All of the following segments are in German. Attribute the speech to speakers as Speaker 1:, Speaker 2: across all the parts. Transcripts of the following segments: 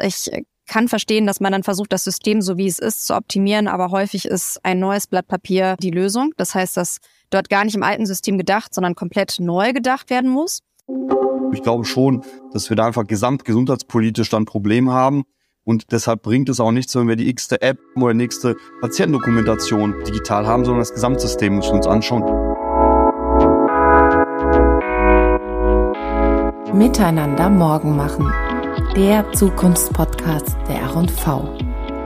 Speaker 1: Ich kann verstehen, dass man dann versucht, das System so wie es ist zu optimieren, aber häufig ist ein neues Blatt Papier die Lösung. Das heißt, dass dort gar nicht im alten System gedacht, sondern komplett neu gedacht werden muss.
Speaker 2: Ich glaube schon, dass wir da einfach gesamtgesundheitspolitisch dann Probleme haben. Und deshalb bringt es auch nichts, wenn wir die x-te App oder nächste Patientendokumentation digital haben, sondern das Gesamtsystem müssen wir uns anschauen.
Speaker 3: Miteinander morgen machen. Der Zukunftspodcast der R&V.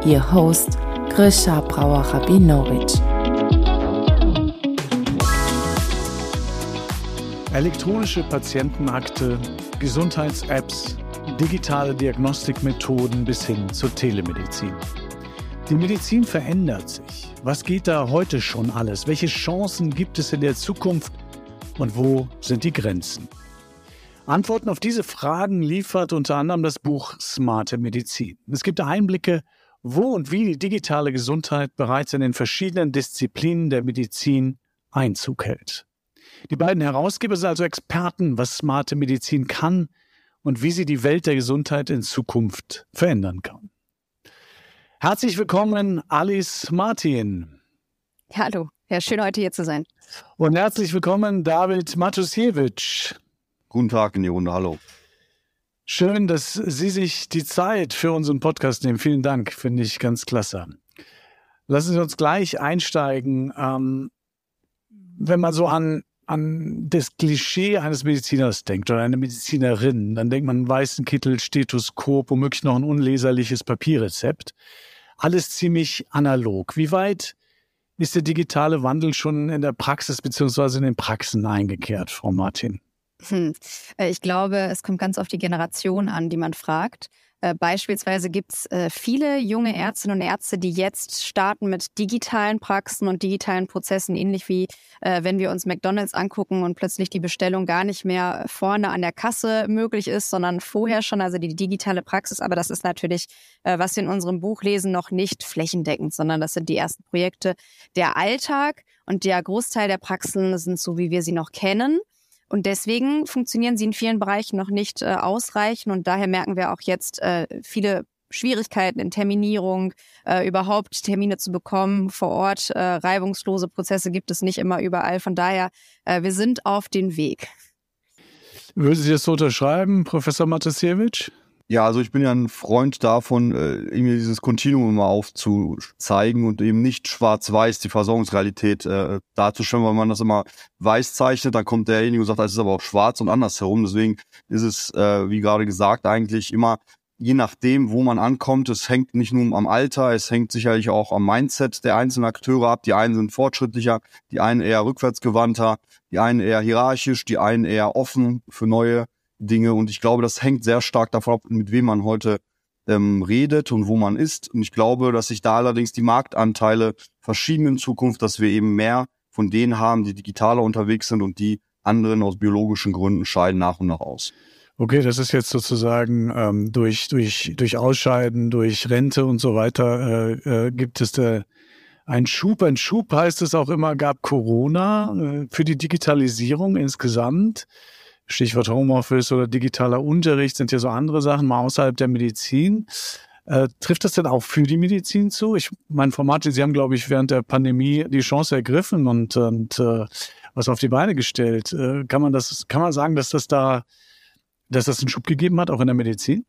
Speaker 3: Ihr Host Grisha Brauer-Rabinowitsch.
Speaker 4: Elektronische Patientenakte, Gesundheits-Apps, digitale Diagnostikmethoden bis hin zur Telemedizin. Die Medizin verändert sich. Was geht da heute schon alles? Welche Chancen gibt es in der Zukunft? Und wo sind die Grenzen? Antworten auf diese Fragen liefert unter anderem das Buch Smarte Medizin. Es gibt Einblicke, wo und wie die digitale Gesundheit bereits in den verschiedenen Disziplinen der Medizin Einzug hält. Die beiden Herausgeber sind also Experten, was smarte Medizin kann und wie sie die Welt der Gesundheit in Zukunft verändern kann. Herzlich willkommen, Alice Martin.
Speaker 1: Hallo, ja, schön heute hier zu sein.
Speaker 4: Und herzlich willkommen, David Matusiewicz.
Speaker 2: Guten Tag in die Runde, hallo.
Speaker 4: Schön, dass Sie sich die Zeit für unseren Podcast nehmen. Vielen Dank, finde ich ganz klasse. Lassen Sie uns gleich einsteigen. Ähm, wenn man so an an das Klischee eines Mediziners denkt oder einer Medizinerin, dann denkt man einen weißen Kittel, Stethoskop, womöglich noch ein unleserliches Papierrezept. Alles ziemlich analog. Wie weit ist der digitale Wandel schon in der Praxis beziehungsweise in den Praxen eingekehrt, Frau Martin?
Speaker 1: Hm. Äh, ich glaube, es kommt ganz auf die Generation an, die man fragt. Äh, beispielsweise gibt es äh, viele junge Ärztinnen und Ärzte, die jetzt starten mit digitalen Praxen und digitalen Prozessen, ähnlich wie wenn wir uns McDonald's angucken und plötzlich die Bestellung gar nicht mehr vorne an der Kasse möglich ist, sondern vorher schon, also die digitale Praxis. Aber das ist natürlich, was wir in unserem Buch lesen, noch nicht flächendeckend, sondern das sind die ersten Projekte. Der Alltag und der Großteil der Praxen sind so, wie wir sie noch kennen. Und deswegen funktionieren sie in vielen Bereichen noch nicht äh, ausreichend. Und daher merken wir auch jetzt äh, viele Schwierigkeiten in Terminierung, äh, überhaupt Termine zu bekommen vor Ort. Äh, reibungslose Prozesse gibt es nicht immer überall. Von daher, äh, wir sind auf dem Weg.
Speaker 4: Würden Sie das so unterschreiben, Professor Matasiewicz?
Speaker 2: Ja, also ich bin ja ein Freund davon, äh, irgendwie dieses Kontinuum mal aufzuzeigen und eben nicht schwarz-weiß die Versorgungsrealität äh, darzustellen, weil man das immer weiß zeichnet, dann kommt derjenige und sagt, das ist aber auch schwarz und andersherum. Deswegen ist es, äh, wie gerade gesagt, eigentlich immer je nachdem, wo man ankommt, es hängt nicht nur am Alter, es hängt sicherlich auch am Mindset der einzelnen Akteure ab. Die einen sind fortschrittlicher, die einen eher rückwärtsgewandter, die einen eher hierarchisch, die einen eher offen für neue Dinge. Und ich glaube, das hängt sehr stark davon ab, mit wem man heute ähm, redet und wo man ist. Und ich glaube, dass sich da allerdings die Marktanteile verschieben in Zukunft, dass wir eben mehr von denen haben, die digitaler unterwegs sind und die anderen aus biologischen Gründen scheiden nach und nach aus.
Speaker 4: Okay, das ist jetzt sozusagen ähm, durch, durch, durch Ausscheiden, durch Rente und so weiter äh, äh, gibt es da ein Schub. Ein Schub heißt es auch immer, gab Corona äh, für die Digitalisierung insgesamt. Stichwort Homeoffice oder digitaler Unterricht sind ja so andere Sachen, mal außerhalb der Medizin. Äh, trifft das denn auch für die Medizin zu? Ich mein Format, Sie haben, glaube ich, während der Pandemie die Chance ergriffen und, und äh, was auf die Beine gestellt. Äh, kann man das, kann man sagen, dass das da, dass das einen Schub gegeben hat, auch in der Medizin?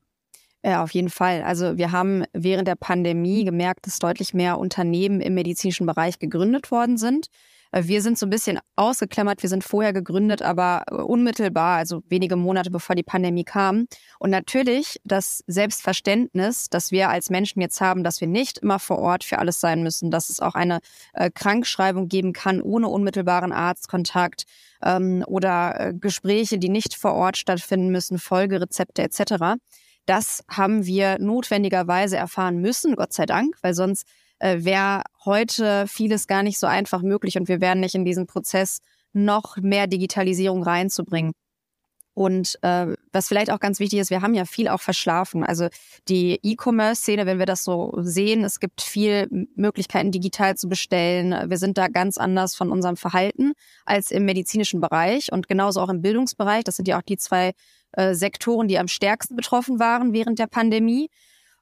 Speaker 1: Ja, auf jeden Fall. Also wir haben während der Pandemie gemerkt, dass deutlich mehr Unternehmen im medizinischen Bereich gegründet worden sind. Äh, wir sind so ein bisschen ausgeklammert. Wir sind vorher gegründet, aber äh, unmittelbar, also wenige Monate bevor die Pandemie kam. Und natürlich das Selbstverständnis, dass wir als Menschen jetzt haben, dass wir nicht immer vor Ort für alles sein müssen, dass es auch eine äh, Krankschreibung geben kann ohne unmittelbaren Arztkontakt ähm, oder Gespräche, die nicht vor Ort stattfinden müssen, Folgerezepte etc. Das haben wir notwendigerweise erfahren müssen, Gott sei Dank, weil sonst äh, wäre heute vieles gar nicht so einfach möglich und wir wären nicht in diesen Prozess noch mehr Digitalisierung reinzubringen. Und äh, was vielleicht auch ganz wichtig ist, wir haben ja viel auch verschlafen. Also die E-Commerce-Szene, wenn wir das so sehen, es gibt viel Möglichkeiten, digital zu bestellen. Wir sind da ganz anders von unserem Verhalten als im medizinischen Bereich und genauso auch im Bildungsbereich. Das sind ja auch die zwei äh, Sektoren, die am stärksten betroffen waren während der Pandemie.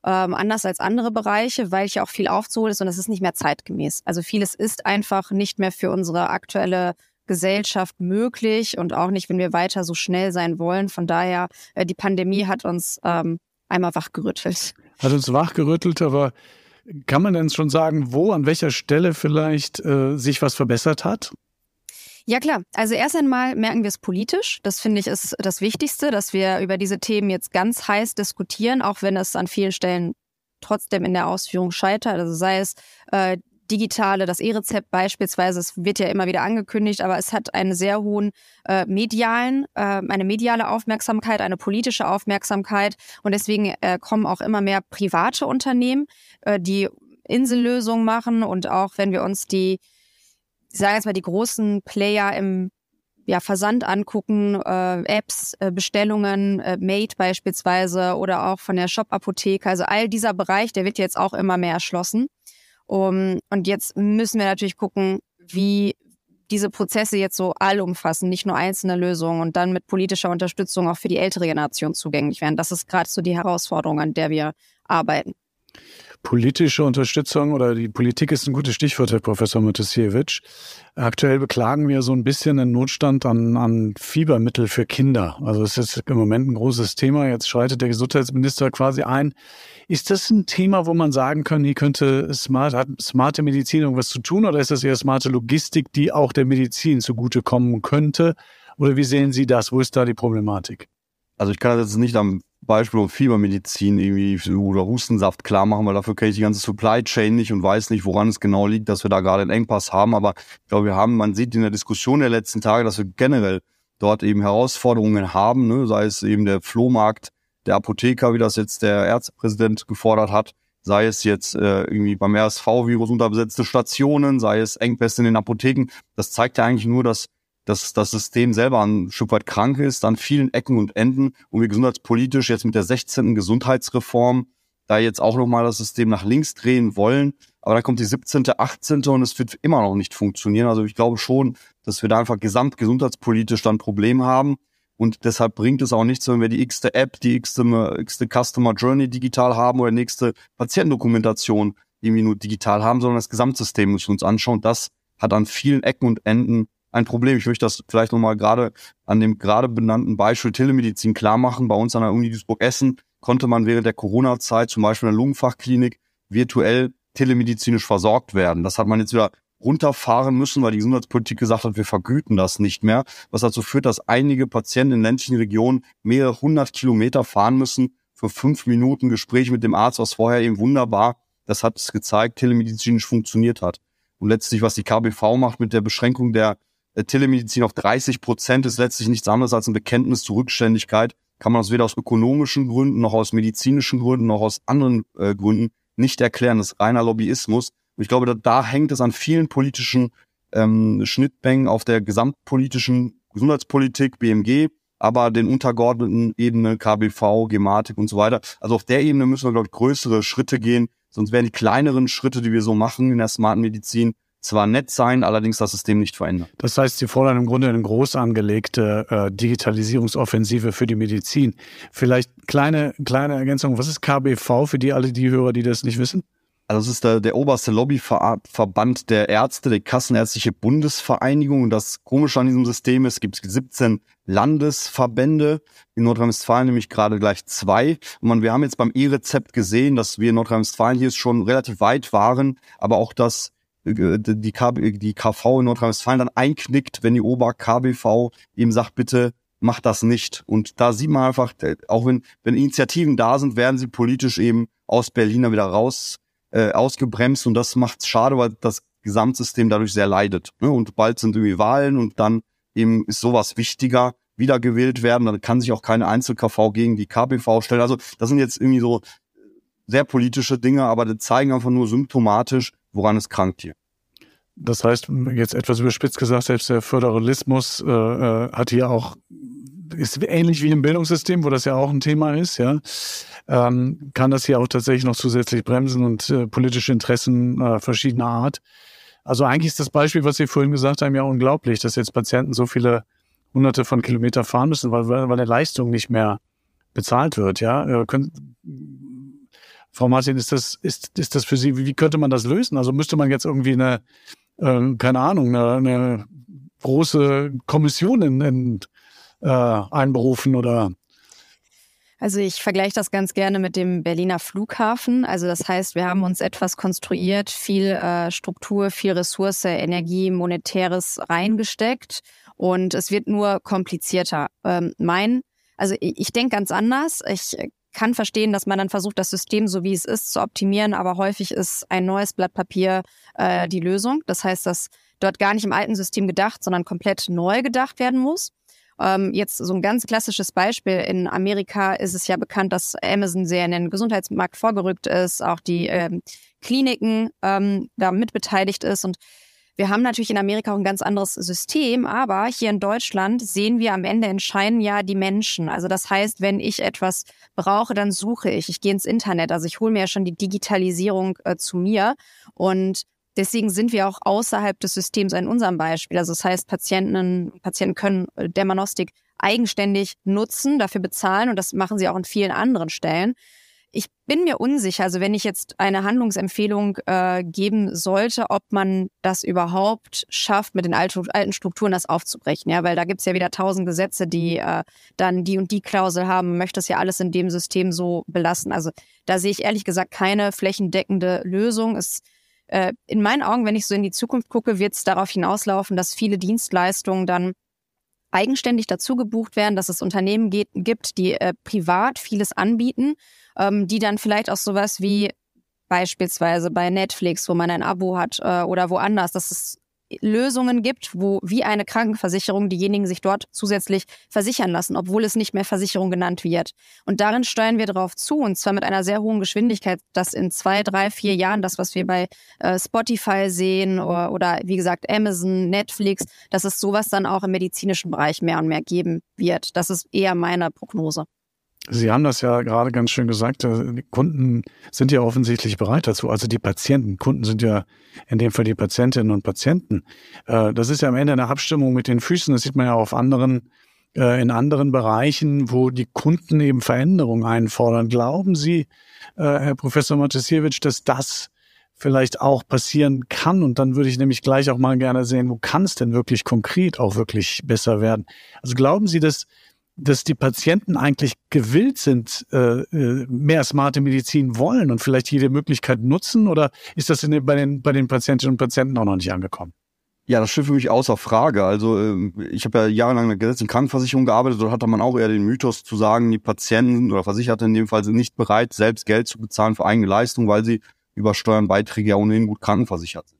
Speaker 1: Ähm, anders als andere Bereiche, weil ja auch viel aufzuholen ist und es ist nicht mehr zeitgemäß. Also vieles ist einfach nicht mehr für unsere aktuelle Gesellschaft möglich und auch nicht, wenn wir weiter so schnell sein wollen. Von daher, äh, die Pandemie hat uns ähm, einmal wachgerüttelt.
Speaker 4: Hat uns wachgerüttelt, aber kann man denn schon sagen, wo, an welcher Stelle vielleicht äh, sich was verbessert hat?
Speaker 1: Ja klar, also erst einmal merken wir es politisch. Das finde ich ist das Wichtigste, dass wir über diese Themen jetzt ganz heiß diskutieren, auch wenn es an vielen Stellen trotzdem in der Ausführung scheitert. Also sei es äh, digitale, das E-Rezept beispielsweise, es wird ja immer wieder angekündigt, aber es hat einen sehr hohen äh, medialen, äh, eine mediale Aufmerksamkeit, eine politische Aufmerksamkeit und deswegen äh, kommen auch immer mehr private Unternehmen, äh, die Insellösungen machen und auch wenn wir uns die, ich sage jetzt mal die großen Player im ja, Versand angucken, äh, Apps, äh, Bestellungen, äh, Made beispielsweise oder auch von der Shop-Apotheke. Also all dieser Bereich, der wird jetzt auch immer mehr erschlossen. Um, und jetzt müssen wir natürlich gucken, wie diese Prozesse jetzt so allumfassen, nicht nur einzelne Lösungen und dann mit politischer Unterstützung auch für die ältere Generation zugänglich werden. Das ist gerade so die Herausforderung, an der wir arbeiten
Speaker 4: politische Unterstützung oder die Politik ist ein gutes Stichwort, Herr Professor Motosiewicz. Aktuell beklagen wir so ein bisschen einen Notstand an, an Fiebermittel für Kinder. Also es ist im Moment ein großes Thema. Jetzt schreitet der Gesundheitsminister quasi ein. Ist das ein Thema, wo man sagen kann, hier könnte smart, hat smarte Medizin irgendwas zu tun oder ist das eher smarte Logistik, die auch der Medizin zugutekommen könnte? Oder wie sehen Sie das? Wo ist da die Problematik?
Speaker 2: Also ich kann das jetzt nicht am Beispiel um Fiebermedizin irgendwie oder Hustensaft klar machen, weil dafür kenne ich die ganze Supply Chain nicht und weiß nicht, woran es genau liegt, dass wir da gerade einen Engpass haben. Aber ich glaube, wir haben, man sieht in der Diskussion der letzten Tage, dass wir generell dort eben Herausforderungen haben, ne? sei es eben der Flohmarkt der Apotheker, wie das jetzt der Ärztepräsident gefordert hat, sei es jetzt äh, irgendwie beim RSV-Virus unterbesetzte Stationen, sei es Engpässe in den Apotheken. Das zeigt ja eigentlich nur, dass dass das System selber ein Stück weit krank ist, an vielen Ecken und Enden und wir gesundheitspolitisch jetzt mit der 16. Gesundheitsreform da jetzt auch nochmal das System nach links drehen wollen. Aber dann kommt die 17., 18. und es wird immer noch nicht funktionieren. Also ich glaube schon, dass wir da einfach gesamtgesundheitspolitisch dann Probleme haben. Und deshalb bringt es auch nichts, wenn wir die x-te App, die x-te, x-te Customer Journey digital haben oder nächste Patientendokumentation irgendwie nur digital haben, sondern das Gesamtsystem müssen wir uns anschauen. Das hat an vielen Ecken und Enden ein Problem. Ich möchte das vielleicht nochmal gerade an dem gerade benannten Beispiel Telemedizin klar machen. Bei uns an der Uni Duisburg-Essen konnte man während der Corona-Zeit zum Beispiel in der Lungenfachklinik virtuell telemedizinisch versorgt werden. Das hat man jetzt wieder runterfahren müssen, weil die Gesundheitspolitik gesagt hat, wir vergüten das nicht mehr, was dazu führt, dass einige Patienten in ländlichen Regionen mehrere hundert Kilometer fahren müssen für fünf Minuten Gespräch mit dem Arzt, was vorher eben wunderbar, das hat es gezeigt, telemedizinisch funktioniert hat. Und letztlich, was die KBV macht mit der Beschränkung der Telemedizin auf 30 Prozent ist letztlich nichts anderes als ein Bekenntnis zur Rückständigkeit. Kann man das weder aus ökonomischen Gründen noch aus medizinischen Gründen noch aus anderen äh, Gründen nicht erklären. Das ist reiner Lobbyismus. Und ich glaube, da, da hängt es an vielen politischen ähm, Schnittmengen auf der gesamtpolitischen Gesundheitspolitik, BMG, aber den untergeordneten Ebene, KBV, Gematik und so weiter. Also auf der Ebene müssen wir, glaube ich, größere Schritte gehen. Sonst wären die kleineren Schritte, die wir so machen in der smarten Medizin, zwar nett sein, allerdings das System nicht verändern.
Speaker 4: Das heißt, Sie fordern im Grunde eine groß angelegte äh, Digitalisierungsoffensive für die Medizin. Vielleicht kleine, kleine Ergänzung. Was ist KBV für die alle die Hörer, die das nicht wissen?
Speaker 2: Also es ist der, der oberste Lobbyverband der Ärzte, der Kassenärztliche Bundesvereinigung. Und das Komische an diesem System ist, es gibt 17 Landesverbände, in Nordrhein-Westfalen nämlich gerade gleich zwei. Und man, wir haben jetzt beim E-Rezept gesehen, dass wir in Nordrhein-Westfalen hier schon relativ weit waren, aber auch das die, KB, die KV in Nordrhein-Westfalen dann einknickt, wenn die Ober-KBV eben sagt, bitte mach das nicht. Und da sieht man einfach, auch wenn, wenn Initiativen da sind, werden sie politisch eben aus Berlin wieder raus äh, ausgebremst und das macht schade, weil das Gesamtsystem dadurch sehr leidet. Ne? Und bald sind irgendwie Wahlen und dann eben ist sowas wichtiger, wiedergewählt werden. Dann kann sich auch keine Einzel-KV gegen die KBV stellen. Also das sind jetzt irgendwie so sehr politische Dinge, aber die zeigen einfach nur symptomatisch, woran es krankt hier.
Speaker 4: Das heißt, jetzt etwas überspitzt gesagt, selbst der Föderalismus äh, äh, hat hier auch ist ähnlich wie im Bildungssystem, wo das ja auch ein Thema ist, ja, ähm, kann das hier auch tatsächlich noch zusätzlich bremsen und äh, politische Interessen äh, verschiedener Art. Also eigentlich ist das Beispiel, was Sie vorhin gesagt haben, ja unglaublich, dass jetzt Patienten so viele hunderte von Kilometer fahren müssen, weil, weil der Leistung nicht mehr bezahlt wird, ja. Äh, können, Frau Martin, ist das, ist, ist das für Sie, wie könnte man das lösen? Also müsste man jetzt irgendwie eine, äh, keine Ahnung, eine, eine große Kommission in, in, äh, einberufen oder
Speaker 1: also ich vergleiche das ganz gerne mit dem Berliner Flughafen. Also das heißt, wir haben uns etwas konstruiert, viel äh, Struktur, viel Ressource, Energie, Monetäres reingesteckt und es wird nur komplizierter. Ähm, mein, also ich, ich denke ganz anders. Ich kann verstehen, dass man dann versucht, das System so wie es ist zu optimieren, aber häufig ist ein neues Blatt Papier äh, die Lösung. Das heißt, dass dort gar nicht im alten System gedacht, sondern komplett neu gedacht werden muss. Ähm, jetzt so ein ganz klassisches Beispiel. In Amerika ist es ja bekannt, dass Amazon sehr in den Gesundheitsmarkt vorgerückt ist, auch die ähm, Kliniken ähm, da mitbeteiligt ist und wir haben natürlich in Amerika auch ein ganz anderes System, aber hier in Deutschland sehen wir am Ende entscheiden ja die Menschen. Also das heißt, wenn ich etwas brauche, dann suche ich. Ich gehe ins Internet. Also ich hole mir ja schon die Digitalisierung äh, zu mir. Und deswegen sind wir auch außerhalb des Systems in unserem Beispiel. Also das heißt, Patienten, Patienten können äh, Dermanostik eigenständig nutzen, dafür bezahlen und das machen sie auch an vielen anderen Stellen. Ich bin mir unsicher, also wenn ich jetzt eine Handlungsempfehlung äh, geben sollte, ob man das überhaupt schafft, mit den alten Strukturen das aufzubrechen. Ja, weil da gibt's ja wieder tausend Gesetze, die äh, dann die und die Klausel haben, möchte es ja alles in dem System so belassen. Also da sehe ich ehrlich gesagt keine flächendeckende Lösung. Es äh, in meinen Augen, wenn ich so in die Zukunft gucke, wird es darauf hinauslaufen, dass viele Dienstleistungen dann eigenständig dazu gebucht werden, dass es Unternehmen geht, gibt, die äh, privat vieles anbieten ähm, die dann vielleicht auch sowas wie beispielsweise bei Netflix, wo man ein Abo hat äh, oder woanders, dass es Lösungen gibt, wo wie eine Krankenversicherung diejenigen sich dort zusätzlich versichern lassen, obwohl es nicht mehr Versicherung genannt wird. Und darin steuern wir darauf zu, und zwar mit einer sehr hohen Geschwindigkeit, dass in zwei, drei, vier Jahren das, was wir bei äh, Spotify sehen oder, oder wie gesagt Amazon, Netflix, dass es sowas dann auch im medizinischen Bereich mehr und mehr geben wird. Das ist eher meine Prognose.
Speaker 4: Sie haben das ja gerade ganz schön gesagt. Äh, die Kunden sind ja offensichtlich bereit dazu. Also die Patienten. Kunden sind ja in dem Fall die Patientinnen und Patienten. Äh, das ist ja am Ende eine Abstimmung mit den Füßen. Das sieht man ja auf anderen, äh, in anderen Bereichen, wo die Kunden eben Veränderungen einfordern. Glauben Sie, Herr Professor Matisiewicz, dass das vielleicht auch passieren kann? Und dann würde ich nämlich gleich auch mal gerne sehen, wo kann es denn wirklich konkret auch wirklich besser werden? Also glauben Sie, dass dass die Patienten eigentlich gewillt sind, äh, äh, mehr smarte Medizin wollen und vielleicht jede Möglichkeit nutzen? Oder ist das in, bei, den, bei den Patientinnen und Patienten auch noch nicht angekommen?
Speaker 2: Ja, das steht für mich außer Frage. Also ähm, ich habe ja jahrelang in der gesetzlichen Krankenversicherung gearbeitet. Dort hatte man auch eher den Mythos zu sagen, die Patienten oder Versicherte in dem Fall sind nicht bereit, selbst Geld zu bezahlen für eigene Leistung, weil sie über Steuern, Beiträge ja ohnehin gut krankenversichert sind.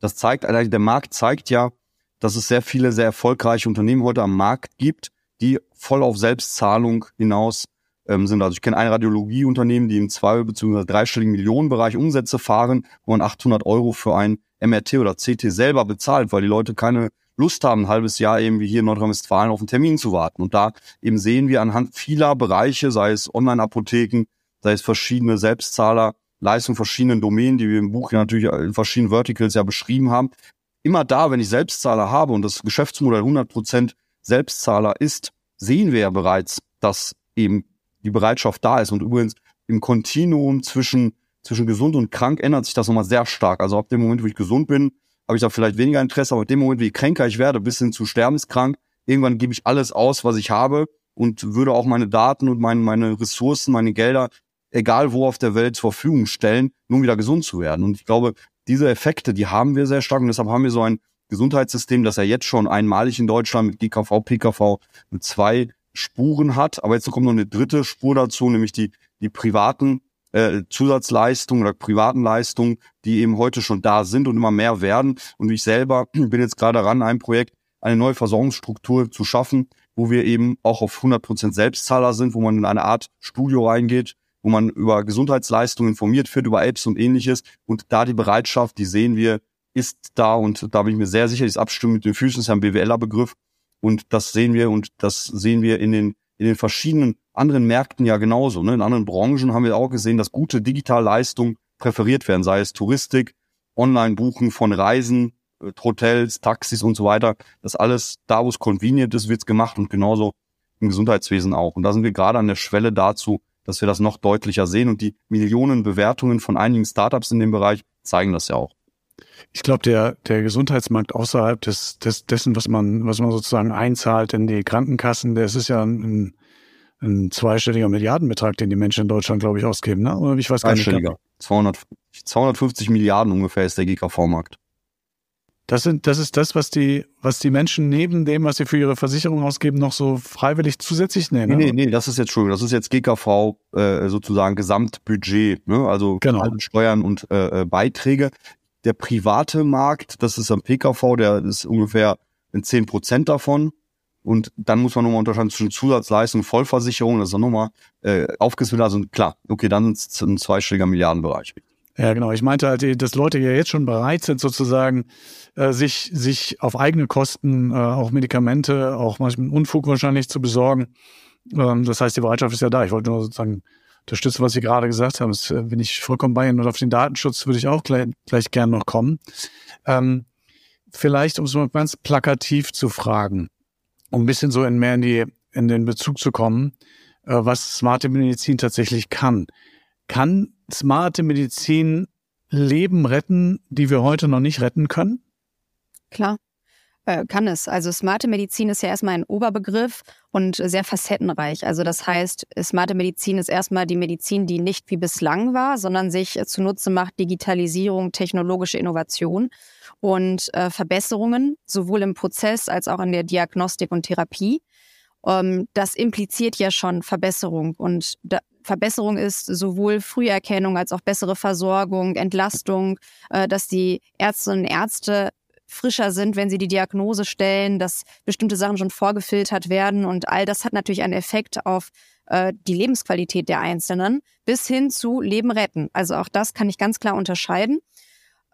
Speaker 2: Das zeigt, der Markt zeigt ja, dass es sehr viele sehr erfolgreiche Unternehmen heute am Markt gibt, die voll auf Selbstzahlung hinaus ähm, sind. Also ich kenne ein Radiologieunternehmen, die im zwei- bzw. dreistelligen Millionenbereich Umsätze fahren, wo man 800 Euro für ein MRT oder CT selber bezahlt, weil die Leute keine Lust haben, ein halbes Jahr eben wie hier in Nordrhein-Westfalen auf einen Termin zu warten. Und da eben sehen wir anhand vieler Bereiche, sei es Online-Apotheken, sei es verschiedene Selbstzahler, Leistungen verschiedenen Domänen, die wir im Buch ja natürlich in verschiedenen Verticals ja beschrieben haben. Immer da, wenn ich Selbstzahler habe und das Geschäftsmodell 100 Prozent Selbstzahler ist, sehen wir ja bereits, dass eben die Bereitschaft da ist. Und übrigens im Kontinuum zwischen, zwischen gesund und krank ändert sich das nochmal sehr stark. Also ab dem Moment, wo ich gesund bin, habe ich da vielleicht weniger Interesse, aber ab dem Moment, wie kränker ich werde, bis hin zu sterbenskrank, irgendwann gebe ich alles aus, was ich habe und würde auch meine Daten und meine, meine Ressourcen, meine Gelder, egal wo auf der Welt zur Verfügung stellen, nur um wieder gesund zu werden. Und ich glaube, diese Effekte, die haben wir sehr stark und deshalb haben wir so ein Gesundheitssystem, das ja jetzt schon einmalig in Deutschland mit GKV, PKV mit zwei Spuren hat. Aber jetzt kommt noch eine dritte Spur dazu, nämlich die, die privaten äh, Zusatzleistungen oder privaten Leistungen, die eben heute schon da sind und immer mehr werden. Und ich selber bin jetzt gerade daran, ein Projekt, eine neue Versorgungsstruktur zu schaffen, wo wir eben auch auf 100 Prozent Selbstzahler sind, wo man in eine Art Studio reingeht, wo man über Gesundheitsleistungen informiert wird, über Apps und ähnliches. Und da die Bereitschaft, die sehen wir, ist da und da bin ich mir sehr sicher, dieses Abstimmen mit den Füßen ist ja ein BWLer Begriff, Und das sehen wir und das sehen wir in den, in den verschiedenen anderen Märkten ja genauso. Ne? In anderen Branchen haben wir auch gesehen, dass gute Digitalleistungen präferiert werden, sei es Touristik, Online-Buchen von Reisen, äh, Hotels, Taxis und so weiter. Das alles, da wo es convenient ist, wird's gemacht und genauso im Gesundheitswesen auch. Und da sind wir gerade an der Schwelle dazu, dass wir das noch deutlicher sehen. Und die Millionen Bewertungen von einigen Startups in dem Bereich zeigen das ja auch.
Speaker 4: Ich glaube, der, der Gesundheitsmarkt außerhalb des, des, dessen, was man, was man sozusagen einzahlt in die Krankenkassen, das ist ja ein, ein zweistelliger Milliardenbetrag, den die Menschen in Deutschland, glaube ich, ausgeben, ne? Oder ich weiß gar nicht.
Speaker 2: 250, 250 Milliarden ungefähr ist der GKV-Markt.
Speaker 4: Das sind, das ist das, was die, was die Menschen neben dem, was sie für ihre Versicherung ausgeben, noch so freiwillig zusätzlich nehmen.
Speaker 2: Nee, nee, nee, das ist jetzt schon, das ist jetzt GKV äh, sozusagen Gesamtbudget, ne? Also
Speaker 4: genau.
Speaker 2: Steuern und äh, äh, Beiträge. Der private Markt, das ist am PKV, der ist ungefähr in zehn Prozent davon. Und dann muss man nochmal unterscheiden zwischen Zusatzleistung Vollversicherung, das ist nochmal äh, aufgesplittet. Also klar, okay, dann ist es ein zweistelliger Milliardenbereich.
Speaker 4: Ja, genau. Ich meinte halt, dass Leute ja jetzt schon bereit sind, sozusagen äh, sich, sich auf eigene Kosten äh, auch Medikamente, auch manchmal Unfug wahrscheinlich zu besorgen. Ähm, das heißt, die Bereitschaft ist ja da. Ich wollte nur sozusagen unterstützen, was Sie gerade gesagt haben. Das äh, bin ich vollkommen bei Ihnen. Und auf den Datenschutz würde ich auch gleich, gleich gern noch kommen. Ähm, vielleicht, um es mal ganz plakativ zu fragen, um ein bisschen so in mehr in, die, in den Bezug zu kommen, äh, was smarte Medizin tatsächlich kann. Kann smarte Medizin Leben retten, die wir heute noch nicht retten können?
Speaker 1: Klar, äh, kann es. Also smarte Medizin ist ja erstmal ein Oberbegriff und sehr facettenreich. Also das heißt, smarte Medizin ist erstmal die Medizin, die nicht wie bislang war, sondern sich zunutze macht Digitalisierung, technologische Innovation und äh, Verbesserungen, sowohl im Prozess als auch in der Diagnostik und Therapie. Ähm, das impliziert ja schon Verbesserung und da, Verbesserung ist sowohl Früherkennung als auch bessere Versorgung, Entlastung, äh, dass die Ärztinnen und Ärzte frischer sind, wenn sie die Diagnose stellen, dass bestimmte Sachen schon vorgefiltert werden und all das hat natürlich einen Effekt auf äh, die Lebensqualität der Einzelnen bis hin zu Leben retten. Also auch das kann ich ganz klar unterscheiden.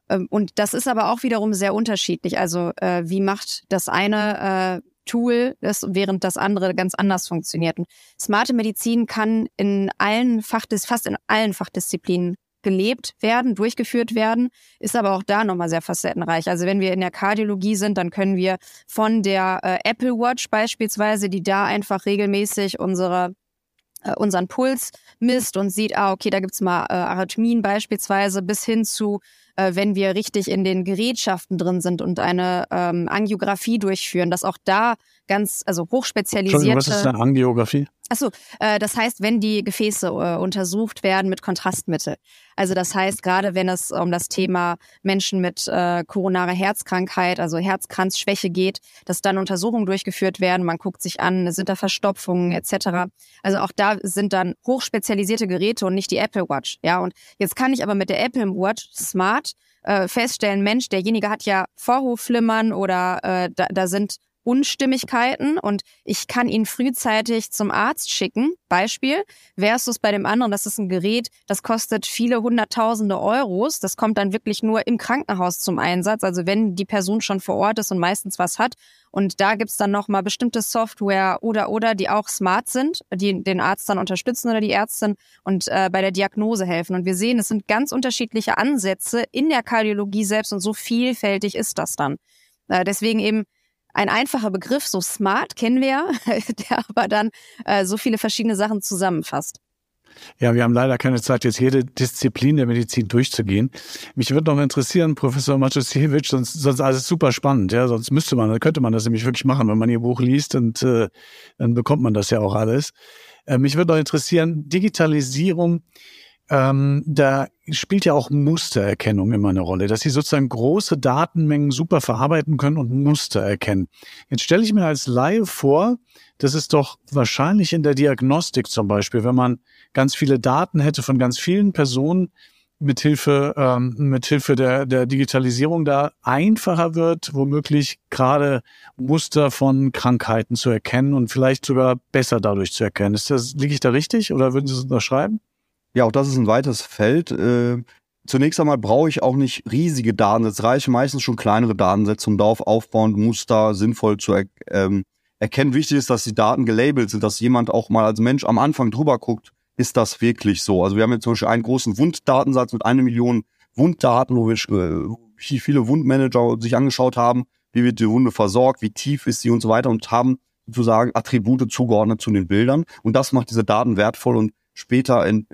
Speaker 1: Ähm, und das ist aber auch wiederum sehr unterschiedlich. Also äh, wie macht das eine äh, Tool, das, während das andere ganz anders funktioniert. Und smarte Medizin kann in allen Fachdis fast in allen Fachdisziplinen gelebt werden, durchgeführt werden, ist aber auch da nochmal sehr facettenreich. Also wenn wir in der Kardiologie sind, dann können wir von der äh, Apple Watch beispielsweise, die da einfach regelmäßig unsere äh, unseren Puls misst und sieht, ah, okay, da gibt's mal äh, Arrhythmien beispielsweise, bis hin zu äh, wenn wir richtig in den Gerätschaften drin sind und eine ähm, Angiografie durchführen, dass auch da ganz, also hochspezialisierte.
Speaker 4: Was ist eine Angiografie?
Speaker 1: Achso, äh, das heißt, wenn die Gefäße äh, untersucht werden mit Kontrastmittel. Also das heißt, gerade wenn es um das Thema Menschen mit äh, koronarer Herzkrankheit, also Herzkranzschwäche geht, dass dann Untersuchungen durchgeführt werden, man guckt sich an, sind da Verstopfungen etc. Also auch da sind dann hochspezialisierte Geräte und nicht die Apple Watch. Ja, und jetzt kann ich aber mit der Apple Watch Smart äh, feststellen, Mensch, derjenige hat ja Vorhofflimmern oder äh, da, da sind Unstimmigkeiten und ich kann ihn frühzeitig zum Arzt schicken. Beispiel versus bei dem anderen, das ist ein Gerät, das kostet viele hunderttausende Euros. Das kommt dann wirklich nur im Krankenhaus zum Einsatz. Also wenn die Person schon vor Ort ist und meistens was hat. Und da gibt's dann nochmal bestimmte Software oder oder, die auch smart sind, die den Arzt dann unterstützen oder die Ärztin und äh, bei der Diagnose helfen. Und wir sehen, es sind ganz unterschiedliche Ansätze in der Kardiologie selbst und so vielfältig ist das dann. Äh, deswegen eben ein einfacher Begriff, so smart kennen wir, der aber dann äh, so viele verschiedene Sachen zusammenfasst.
Speaker 4: Ja, wir haben leider keine Zeit, jetzt jede Disziplin der Medizin durchzugehen. Mich würde noch interessieren, Professor Matusiewicz, sonst, sonst alles super spannend, ja, sonst müsste man, könnte man das nämlich wirklich machen, wenn man Ihr Buch liest und äh, dann bekommt man das ja auch alles. Äh, mich würde noch interessieren, Digitalisierung, ähm, da spielt ja auch Mustererkennung immer eine Rolle, dass sie sozusagen große Datenmengen super verarbeiten können und Muster erkennen. Jetzt stelle ich mir als Laie vor, das ist doch wahrscheinlich in der Diagnostik zum Beispiel, wenn man ganz viele Daten hätte von ganz vielen Personen, mithilfe ähm, mithilfe der der Digitalisierung da einfacher wird, womöglich gerade Muster von Krankheiten zu erkennen und vielleicht sogar besser dadurch zu erkennen. Ist das liege ich da richtig oder würden Sie es unterschreiben?
Speaker 2: Ja, auch das ist ein weites Feld. Äh, zunächst einmal brauche ich auch nicht riesige Datensätze. Reichen meistens schon kleinere Datensätze, um darauf aufbauend Muster sinnvoll zu er ähm, erkennen. Wichtig ist, dass die Daten gelabelt sind, dass jemand auch mal als Mensch am Anfang drüber guckt, ist das wirklich so? Also wir haben jetzt zum Beispiel einen großen Wunddatensatz mit einer Million Wunddaten, wo wir äh, viele Wundmanager sich angeschaut haben, wie wird die Wunde versorgt, wie tief ist sie und so weiter und haben sozusagen Attribute zugeordnet zu den Bildern. Und das macht diese Daten wertvoll und später in,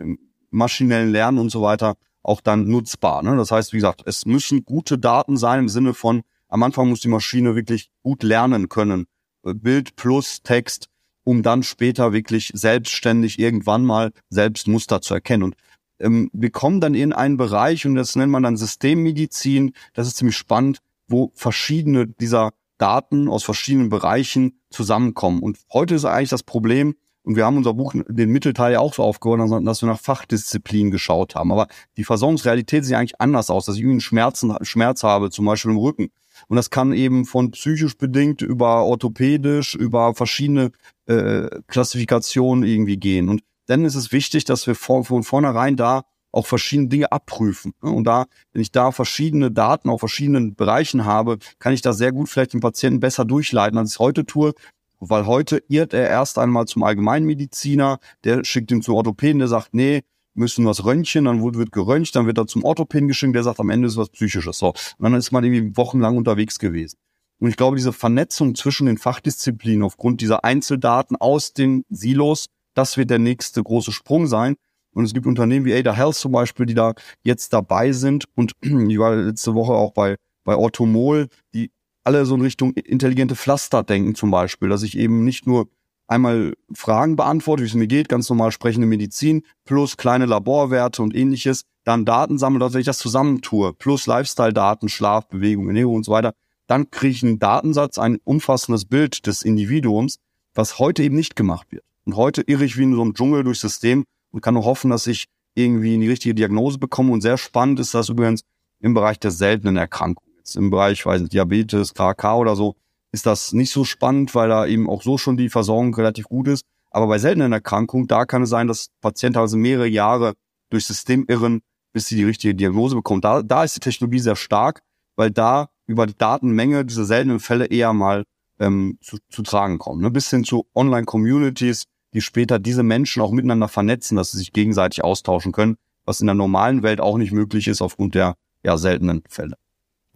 Speaker 2: maschinellen Lernen und so weiter auch dann nutzbar. Ne? Das heißt, wie gesagt, es müssen gute Daten sein im Sinne von, am Anfang muss die Maschine wirklich gut lernen können. Äh, Bild plus Text, um dann später wirklich selbstständig irgendwann mal selbst Muster zu erkennen. Und ähm, wir kommen dann in einen Bereich, und das nennt man dann Systemmedizin, das ist ziemlich spannend, wo verschiedene dieser Daten aus verschiedenen Bereichen zusammenkommen. Und heute ist eigentlich das Problem, und wir haben unser Buch, den Mittelteil ja auch so aufgeholt, dass wir nach Fachdisziplinen geschaut haben. Aber die Versorgungsrealität sieht eigentlich anders aus, dass ich einen Schmerzen, Schmerz habe, zum Beispiel im Rücken. Und das kann eben von psychisch bedingt über orthopädisch, über verschiedene äh, Klassifikationen irgendwie gehen. Und dann ist es wichtig, dass wir von, von vornherein da auch verschiedene Dinge abprüfen. Und da, wenn ich da verschiedene Daten auf verschiedenen Bereichen habe, kann ich da sehr gut vielleicht den Patienten besser durchleiten, als ich es heute tue. Weil heute irrt er erst einmal zum Allgemeinmediziner, der schickt ihn zum Orthopäden, der sagt, nee, müssen was röntgen, dann wird geröntgt, dann wird er zum Orthopäden geschickt, der sagt, am Ende ist was Psychisches. So. Und dann ist man irgendwie wochenlang unterwegs gewesen. Und ich glaube, diese Vernetzung zwischen den Fachdisziplinen aufgrund dieser Einzeldaten aus den Silos, das wird der nächste große Sprung sein. Und es gibt Unternehmen wie Ada Health zum Beispiel, die da jetzt dabei sind. Und ich war letzte Woche auch bei, bei Orthomol, die alle so in Richtung intelligente Pflaster denken zum Beispiel, dass ich eben nicht nur einmal Fragen beantworte, wie es mir geht, ganz normal sprechende Medizin, plus kleine Laborwerte und ähnliches, dann Daten sammle, dass ich das zusammentue, plus Lifestyle-Daten, Schlaf, Bewegung, Ernährung und so weiter, dann kriege ich einen Datensatz, ein umfassendes Bild des Individuums, was heute eben nicht gemacht wird. Und heute irre ich wie in so einem Dschungel durchs System und kann nur hoffen, dass ich irgendwie in die richtige Diagnose bekomme. Und sehr spannend ist das übrigens im Bereich der seltenen Erkrankungen jetzt im Bereich, weiß nicht, Diabetes, KK oder so, ist das nicht so spannend, weil da eben auch so schon die Versorgung relativ gut ist. Aber bei seltenen Erkrankungen, da kann es sein, dass Patienten also mehrere Jahre durch System irren, bis sie die richtige Diagnose bekommen. Da, da ist die Technologie sehr stark, weil da über die Datenmenge diese seltenen Fälle eher mal ähm, zu, zu tragen kommen. Ne? Bis hin zu Online-Communities, die später diese Menschen auch miteinander vernetzen, dass sie sich gegenseitig austauschen können, was in der normalen Welt auch nicht möglich ist aufgrund der ja, seltenen Fälle.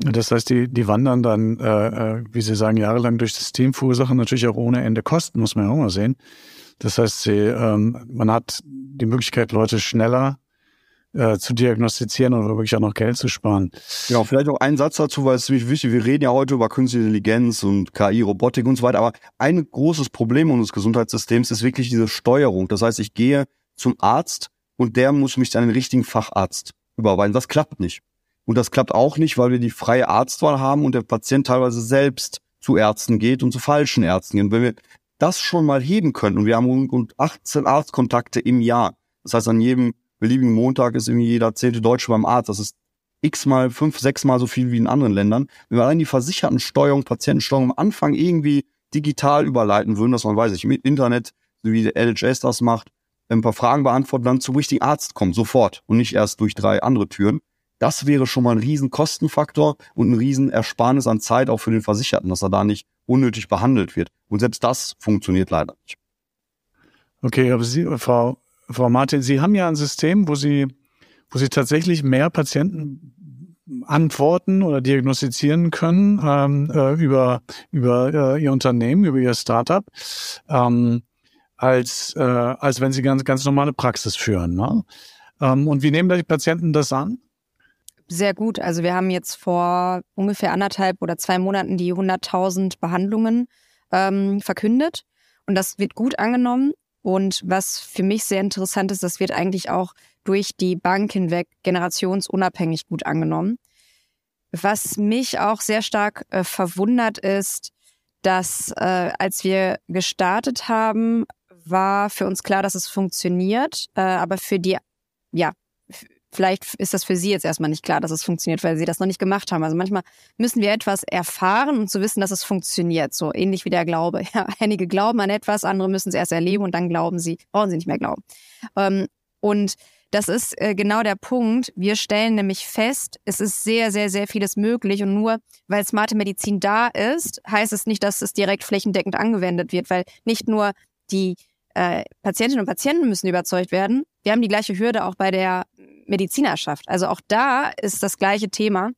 Speaker 4: Das heißt, die, die wandern dann, äh, äh, wie Sie sagen, jahrelang durchs System, verursachen natürlich auch ohne Ende Kosten, muss man ja auch mal sehen. Das heißt, sie, ähm, man hat die Möglichkeit, Leute schneller äh, zu diagnostizieren oder wirklich auch noch Geld zu sparen.
Speaker 2: Ja, vielleicht auch ein Satz dazu, weil es ist wichtig, wir reden ja heute über künstliche Intelligenz und KI, Robotik und so weiter, aber ein großes Problem unseres Gesundheitssystems ist wirklich diese Steuerung. Das heißt, ich gehe zum Arzt und der muss mich an den richtigen Facharzt überweisen. Das klappt nicht. Und das klappt auch nicht, weil wir die freie Arztwahl haben und der Patient teilweise selbst zu Ärzten geht und zu falschen Ärzten geht. Und wenn wir das schon mal heben können und wir haben rund 18 Arztkontakte im Jahr, das heißt an jedem beliebigen Montag ist irgendwie jeder zehnte Deutsche beim Arzt, das ist x-mal, fünf, sechs Mal so viel wie in anderen Ländern. Wenn wir allein die Versichertensteuerung, Patientensteuerung am Anfang irgendwie digital überleiten würden, dass man weiß ich, mit Internet, so wie der LHS das macht, ein paar Fragen beantworten, dann zum richtigen Arzt kommen, sofort und nicht erst durch drei andere Türen, das wäre schon mal ein riesen Kostenfaktor und ein riesen Ersparnis an Zeit auch für den Versicherten, dass er da nicht unnötig behandelt wird. Und selbst das funktioniert leider nicht.
Speaker 4: Okay, aber Sie, Frau, Frau Martin, Sie haben ja ein System, wo Sie, wo Sie tatsächlich mehr Patienten antworten oder diagnostizieren können ähm, äh, über über äh, ihr Unternehmen, über ihr Startup, ähm, als äh, als wenn sie ganz ganz normale Praxis führen. Ne? Ähm, und wie nehmen da die Patienten das an?
Speaker 1: Sehr gut. Also wir haben jetzt vor ungefähr anderthalb oder zwei Monaten die 100.000 Behandlungen ähm, verkündet und das wird gut angenommen. Und was für mich sehr interessant ist, das wird eigentlich auch durch die Bank hinweg generationsunabhängig gut angenommen. Was mich auch sehr stark äh, verwundert ist, dass äh, als wir gestartet haben, war für uns klar, dass es funktioniert, äh, aber für die ja Vielleicht ist das für Sie jetzt erstmal nicht klar, dass es funktioniert, weil Sie das noch nicht gemacht haben. Also manchmal müssen wir etwas erfahren, um zu wissen, dass es funktioniert. So ähnlich wie der Glaube. Ja, einige glauben an etwas, andere müssen es erst erleben und dann glauben sie, brauchen sie nicht mehr glauben. Ähm, und das ist äh, genau der Punkt. Wir stellen nämlich fest, es ist sehr, sehr, sehr vieles möglich. Und nur weil smarte Medizin da ist, heißt es nicht, dass es direkt flächendeckend angewendet wird, weil nicht nur die äh, Patientinnen und Patienten müssen überzeugt werden. Wir haben die gleiche Hürde auch bei der Medizinerschaft. Also auch da ist das gleiche Thema,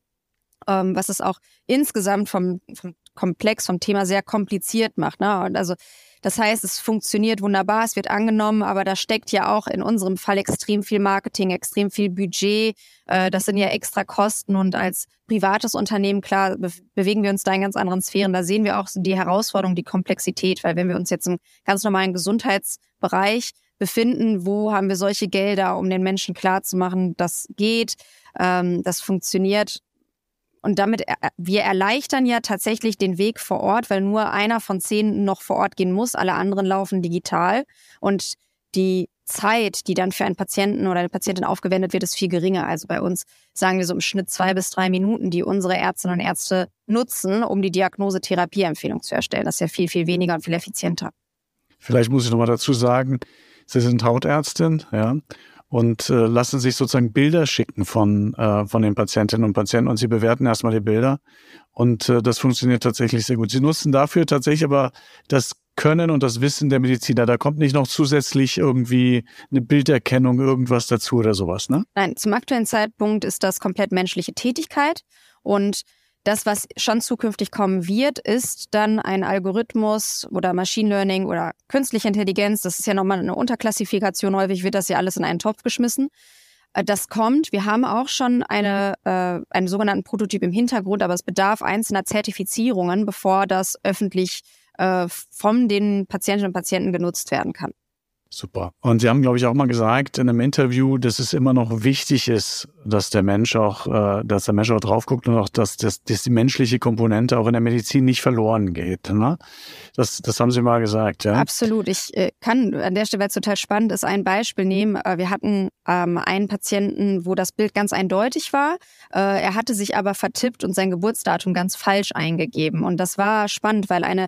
Speaker 1: ähm, was es auch insgesamt vom, vom Komplex, vom Thema sehr kompliziert macht. Ne? Und also das heißt, es funktioniert wunderbar, es wird angenommen, aber da steckt ja auch in unserem Fall extrem viel Marketing, extrem viel Budget. Äh, das sind ja extra Kosten und als privates Unternehmen, klar, be bewegen wir uns da in ganz anderen Sphären. Da sehen wir auch die Herausforderung, die Komplexität, weil wenn wir uns jetzt im ganz normalen Gesundheitsbereich befinden, wo haben wir solche Gelder, um den Menschen klarzumachen, das geht, ähm, das funktioniert, und damit, äh, wir erleichtern ja tatsächlich den Weg vor Ort, weil nur einer von zehn noch vor Ort gehen muss, alle anderen laufen digital. Und die Zeit, die dann für einen Patienten oder eine Patientin aufgewendet wird, ist viel geringer. Also bei uns sagen wir so im Schnitt zwei bis drei Minuten, die unsere Ärztinnen und Ärzte nutzen, um die Diagnose-Therapieempfehlung zu erstellen. Das ist ja viel, viel weniger und viel effizienter.
Speaker 4: Vielleicht muss ich nochmal dazu sagen, Sie sind Hautärztin, ja und äh, lassen sich sozusagen Bilder schicken von, äh, von den Patientinnen und Patienten und sie bewerten erstmal die Bilder. Und äh, das funktioniert tatsächlich sehr gut. Sie nutzen dafür tatsächlich aber das Können und das Wissen der Mediziner. Da kommt nicht noch zusätzlich irgendwie eine Bilderkennung, irgendwas dazu oder sowas, ne?
Speaker 1: Nein, zum aktuellen Zeitpunkt ist das komplett menschliche Tätigkeit und das, was schon zukünftig kommen wird, ist dann ein Algorithmus oder Machine Learning oder künstliche Intelligenz. Das ist ja nochmal eine Unterklassifikation. Häufig wird das ja alles in einen Topf geschmissen. Äh, das kommt. Wir haben auch schon eine, äh, einen sogenannten Prototyp im Hintergrund, aber es bedarf einzelner Zertifizierungen, bevor das öffentlich äh, von den Patientinnen und Patienten genutzt werden kann.
Speaker 4: Super. Und Sie haben, glaube ich, auch mal gesagt in einem Interview, dass es immer noch wichtig ist, dass der Mensch auch, äh, dass der Mensch auch drauf guckt und auch, dass, dass, dass die menschliche Komponente auch in der Medizin nicht verloren geht. Ne? Das, das haben Sie mal gesagt, ja?
Speaker 1: Absolut. Ich äh, kann an der Stelle, weil es total spannend ist, ein Beispiel nehmen. Äh, wir hatten ähm, einen Patienten, wo das Bild ganz eindeutig war. Äh, er hatte sich aber vertippt und sein Geburtsdatum ganz falsch eingegeben. Und das war spannend, weil eine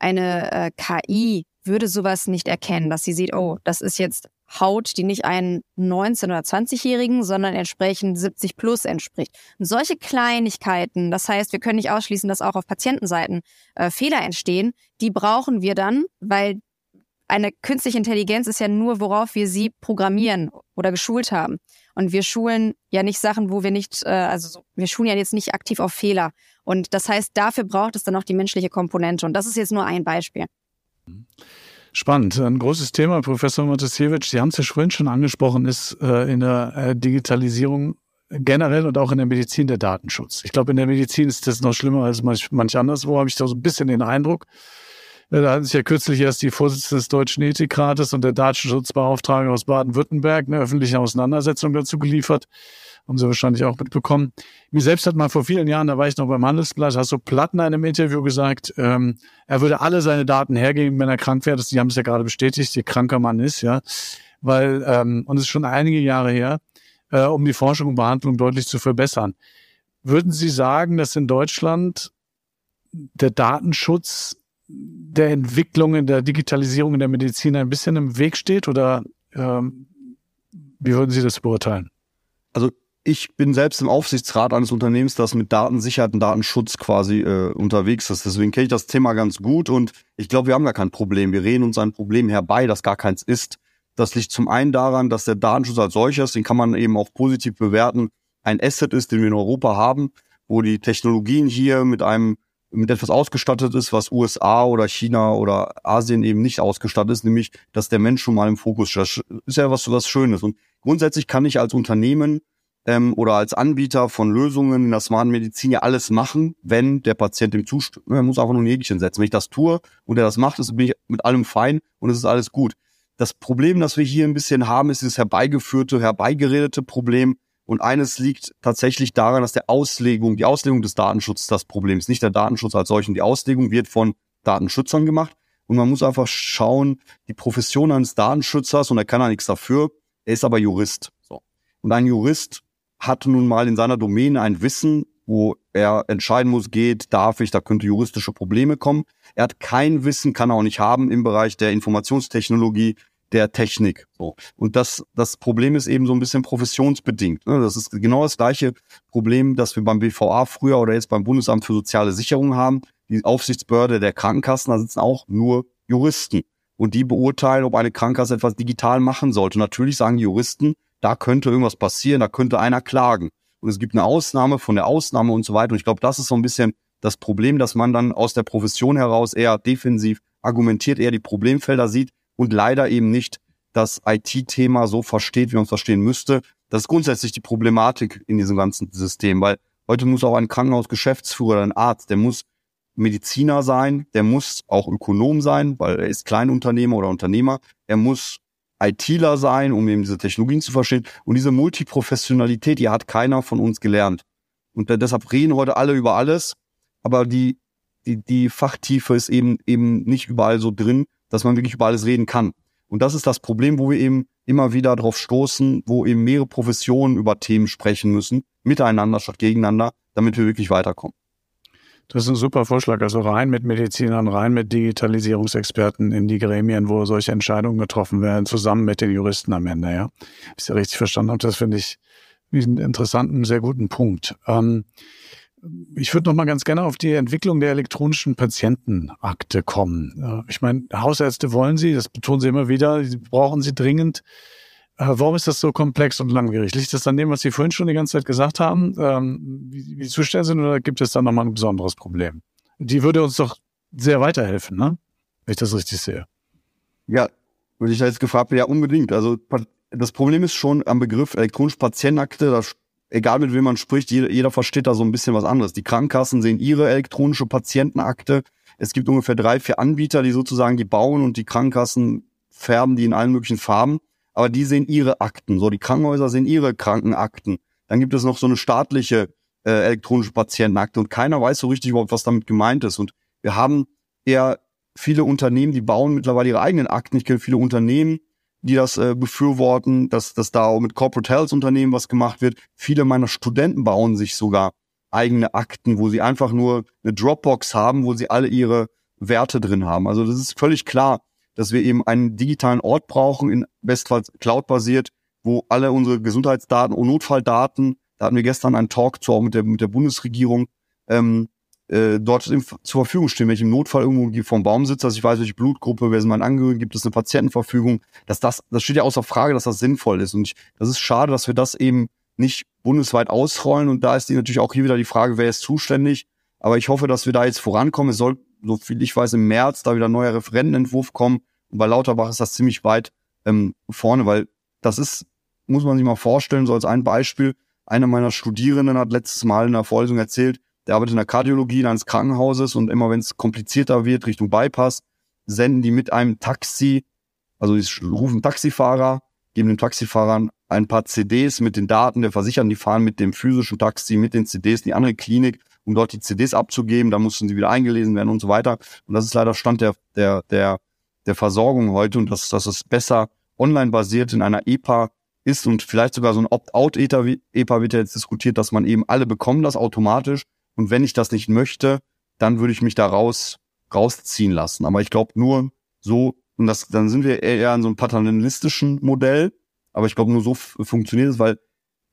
Speaker 1: eine äh, KI würde sowas nicht erkennen, dass sie sieht, oh, das ist jetzt Haut, die nicht einen 19- oder 20-Jährigen, sondern entsprechend 70 plus entspricht. Und solche Kleinigkeiten, das heißt, wir können nicht ausschließen, dass auch auf Patientenseiten äh, Fehler entstehen, die brauchen wir dann, weil eine künstliche Intelligenz ist ja nur, worauf wir sie programmieren oder geschult haben. Und wir schulen ja nicht Sachen, wo wir nicht, äh, also wir schulen ja jetzt nicht aktiv auf Fehler. Und das heißt, dafür braucht es dann auch die menschliche Komponente. Und das ist jetzt nur ein Beispiel.
Speaker 4: Spannend. Ein großes Thema, Professor Matasiewicz, Sie haben es ja vorhin schon angesprochen, ist äh, in der äh, Digitalisierung generell und auch in der Medizin der Datenschutz. Ich glaube, in der Medizin ist das noch schlimmer als manch, manch anderswo, habe ich da so ein bisschen den Eindruck. Äh, da hat sich ja kürzlich erst die Vorsitzende des Deutschen Ethikrates und der Datenschutzbeauftragte aus Baden-Württemberg eine öffentliche Auseinandersetzung dazu geliefert haben Sie wahrscheinlich auch mitbekommen. Mir selbst hat mal vor vielen Jahren, da war ich noch beim Handelsblatt, hast du Platten in einem Interview gesagt, ähm, er würde alle seine Daten hergeben, wenn er krank wäre. Das, die haben es ja gerade bestätigt, je kranker man ist, ja. Weil, ähm, und es ist schon einige Jahre her, äh, um die Forschung und Behandlung deutlich zu verbessern. Würden Sie sagen, dass in Deutschland der Datenschutz der Entwicklung in der Digitalisierung in der Medizin ein bisschen im Weg steht oder ähm, wie würden Sie das beurteilen?
Speaker 2: Also ich bin selbst im Aufsichtsrat eines Unternehmens, das mit Datensicherheit und Datenschutz quasi äh, unterwegs ist. Deswegen kenne ich das Thema ganz gut und ich glaube, wir haben gar kein Problem. Wir reden uns ein Problem herbei, das gar keins ist. Das liegt zum einen daran, dass der Datenschutz als solches, den kann man eben auch positiv bewerten, ein Asset ist, den wir in Europa haben, wo die Technologien hier mit einem mit etwas ausgestattet ist, was USA oder China oder Asien eben nicht ausgestattet ist, nämlich, dass der Mensch schon mal im Fokus steht. Das ist ja was, was Schönes. Und grundsätzlich kann ich als Unternehmen ähm, oder als Anbieter von Lösungen in der smarten Medizin ja alles machen, wenn der Patient dem zustimmt. Er muss einfach nur ein Häkchen setzen. Wenn ich das tue und er das macht, ist, bin ich mit allem fein und es ist alles gut. Das Problem, das wir hier ein bisschen haben, ist dieses herbeigeführte, herbeigeredete Problem. Und eines liegt tatsächlich daran, dass der Auslegung, die Auslegung des Datenschutzes das Problem ist. Nicht der Datenschutz als solchen. Die Auslegung wird von Datenschützern gemacht. Und man muss einfach schauen, die Profession eines Datenschützers, und er kann ja nichts dafür, er ist aber Jurist. So. Und ein Jurist hat nun mal in seiner Domäne ein Wissen, wo er entscheiden muss, geht, darf ich, da könnte juristische Probleme kommen. Er hat kein Wissen, kann er auch nicht haben im Bereich der Informationstechnologie, der Technik. So. Und das, das Problem ist eben so ein bisschen professionsbedingt. Ne? Das ist genau das gleiche Problem, das wir beim BVA früher oder jetzt beim Bundesamt für soziale Sicherung haben. Die Aufsichtsbehörde der Krankenkassen, da sitzen auch nur Juristen. Und die beurteilen, ob eine Krankenkasse etwas digital machen sollte. natürlich sagen die Juristen, da könnte irgendwas passieren, da könnte einer klagen. Und es gibt eine Ausnahme von der Ausnahme und so weiter. Und ich glaube, das ist so ein bisschen das Problem, dass man dann aus der Profession heraus eher defensiv argumentiert, eher die Problemfelder sieht und leider eben nicht das IT-Thema so versteht, wie man es verstehen müsste. Das ist grundsätzlich die Problematik in diesem ganzen System, weil heute muss auch ein Krankenhausgeschäftsführer oder ein Arzt, der muss Mediziner sein, der muss auch Ökonom sein, weil er ist Kleinunternehmer oder Unternehmer. Er muss ITler sein, um eben diese Technologien zu verstehen. Und diese Multiprofessionalität, die hat keiner von uns gelernt. Und deshalb reden heute alle über alles, aber die, die, die Fachtiefe ist eben, eben nicht überall so drin, dass man wirklich über alles reden kann. Und das ist das Problem, wo wir eben immer wieder drauf stoßen, wo eben mehrere Professionen über Themen sprechen müssen, miteinander statt gegeneinander, damit wir wirklich weiterkommen.
Speaker 4: Das ist ein super Vorschlag. Also rein mit Medizinern, rein mit Digitalisierungsexperten in die Gremien, wo solche Entscheidungen getroffen werden, zusammen mit den Juristen am Ende, ja. Ich ja richtig verstanden habe, das finde ich einen interessanten, sehr guten Punkt. Ähm, ich würde noch mal ganz gerne auf die Entwicklung der elektronischen Patientenakte kommen. Ich meine, Hausärzte wollen sie, das betonen sie immer wieder, sie brauchen sie dringend. Äh, warum ist das so komplex und langwierig? Liegt das an dem, was Sie vorhin schon die ganze Zeit gesagt haben, ähm, wie, wie die Zustände sind, oder gibt es da nochmal ein besonderes Problem? Die würde uns doch sehr weiterhelfen, ne? Wenn ich das richtig sehe.
Speaker 2: Ja, würde ich da jetzt gefragt ja unbedingt. Also das Problem ist schon am Begriff elektronische Patientenakte, da egal mit wem man spricht, jeder, jeder versteht da so ein bisschen was anderes. Die Krankenkassen sehen ihre elektronische Patientenakte. Es gibt ungefähr drei, vier Anbieter, die sozusagen die bauen und die Krankenkassen färben die in allen möglichen Farben. Aber die sehen ihre Akten. So, die Krankenhäuser sehen ihre Krankenakten. Dann gibt es noch so eine staatliche äh, elektronische Patientenakte und keiner weiß so richtig überhaupt, was damit gemeint ist. Und wir haben eher viele Unternehmen, die bauen mittlerweile ihre eigenen Akten. Ich kenne viele Unternehmen, die das äh, befürworten, dass, dass da auch mit Corporate Health Unternehmen was gemacht wird. Viele meiner Studenten bauen sich sogar eigene Akten, wo sie einfach nur eine Dropbox haben, wo sie alle ihre Werte drin haben. Also das ist völlig klar, dass wir eben einen digitalen Ort brauchen, in bestfalls Cloud-basiert, wo alle unsere Gesundheitsdaten und Notfalldaten, da hatten wir gestern einen Talk zu, auch mit der, mit der Bundesregierung, ähm, äh, dort zur Verfügung stehen, wenn ich im Notfall irgendwo vom Baum sitze, dass ich weiß, welche Blutgruppe, wer sind meine Angehörigen, gibt es eine Patientenverfügung, dass das, das steht ja außer Frage, dass das sinnvoll ist. Und ich, das ist schade, dass wir das eben nicht bundesweit ausrollen. Und da ist natürlich auch hier wieder die Frage, wer ist zuständig. Aber ich hoffe, dass wir da jetzt vorankommen. Es soll, so viel ich weiß, im März da wieder ein neuer Referentenentwurf kommen. Und bei Lauterbach ist das ziemlich weit ähm, vorne, weil das ist, muss man sich mal vorstellen, so als ein Beispiel. Einer meiner Studierenden hat letztes Mal in einer Vorlesung erzählt, der arbeitet in der Kardiologie eines Krankenhauses und immer wenn es komplizierter wird Richtung Bypass, senden die mit einem Taxi, also die rufen Taxifahrer, geben den Taxifahrern ein paar CDs mit den Daten der Versicherten, die fahren mit dem physischen Taxi, mit den CDs in die andere Klinik, um dort die CDs abzugeben, da mussten sie wieder eingelesen werden und so weiter. Und das ist leider Stand der, der, der, der Versorgung heute und dass, dass es besser online basiert in einer EPA ist und vielleicht sogar so ein Opt-out-EPA wird ja jetzt diskutiert, dass man eben alle bekommen das automatisch und wenn ich das nicht möchte, dann würde ich mich da raus, rausziehen lassen. Aber ich glaube nur so, und das, dann sind wir eher in so einem paternalistischen Modell. Aber ich glaube, nur so funktioniert es, weil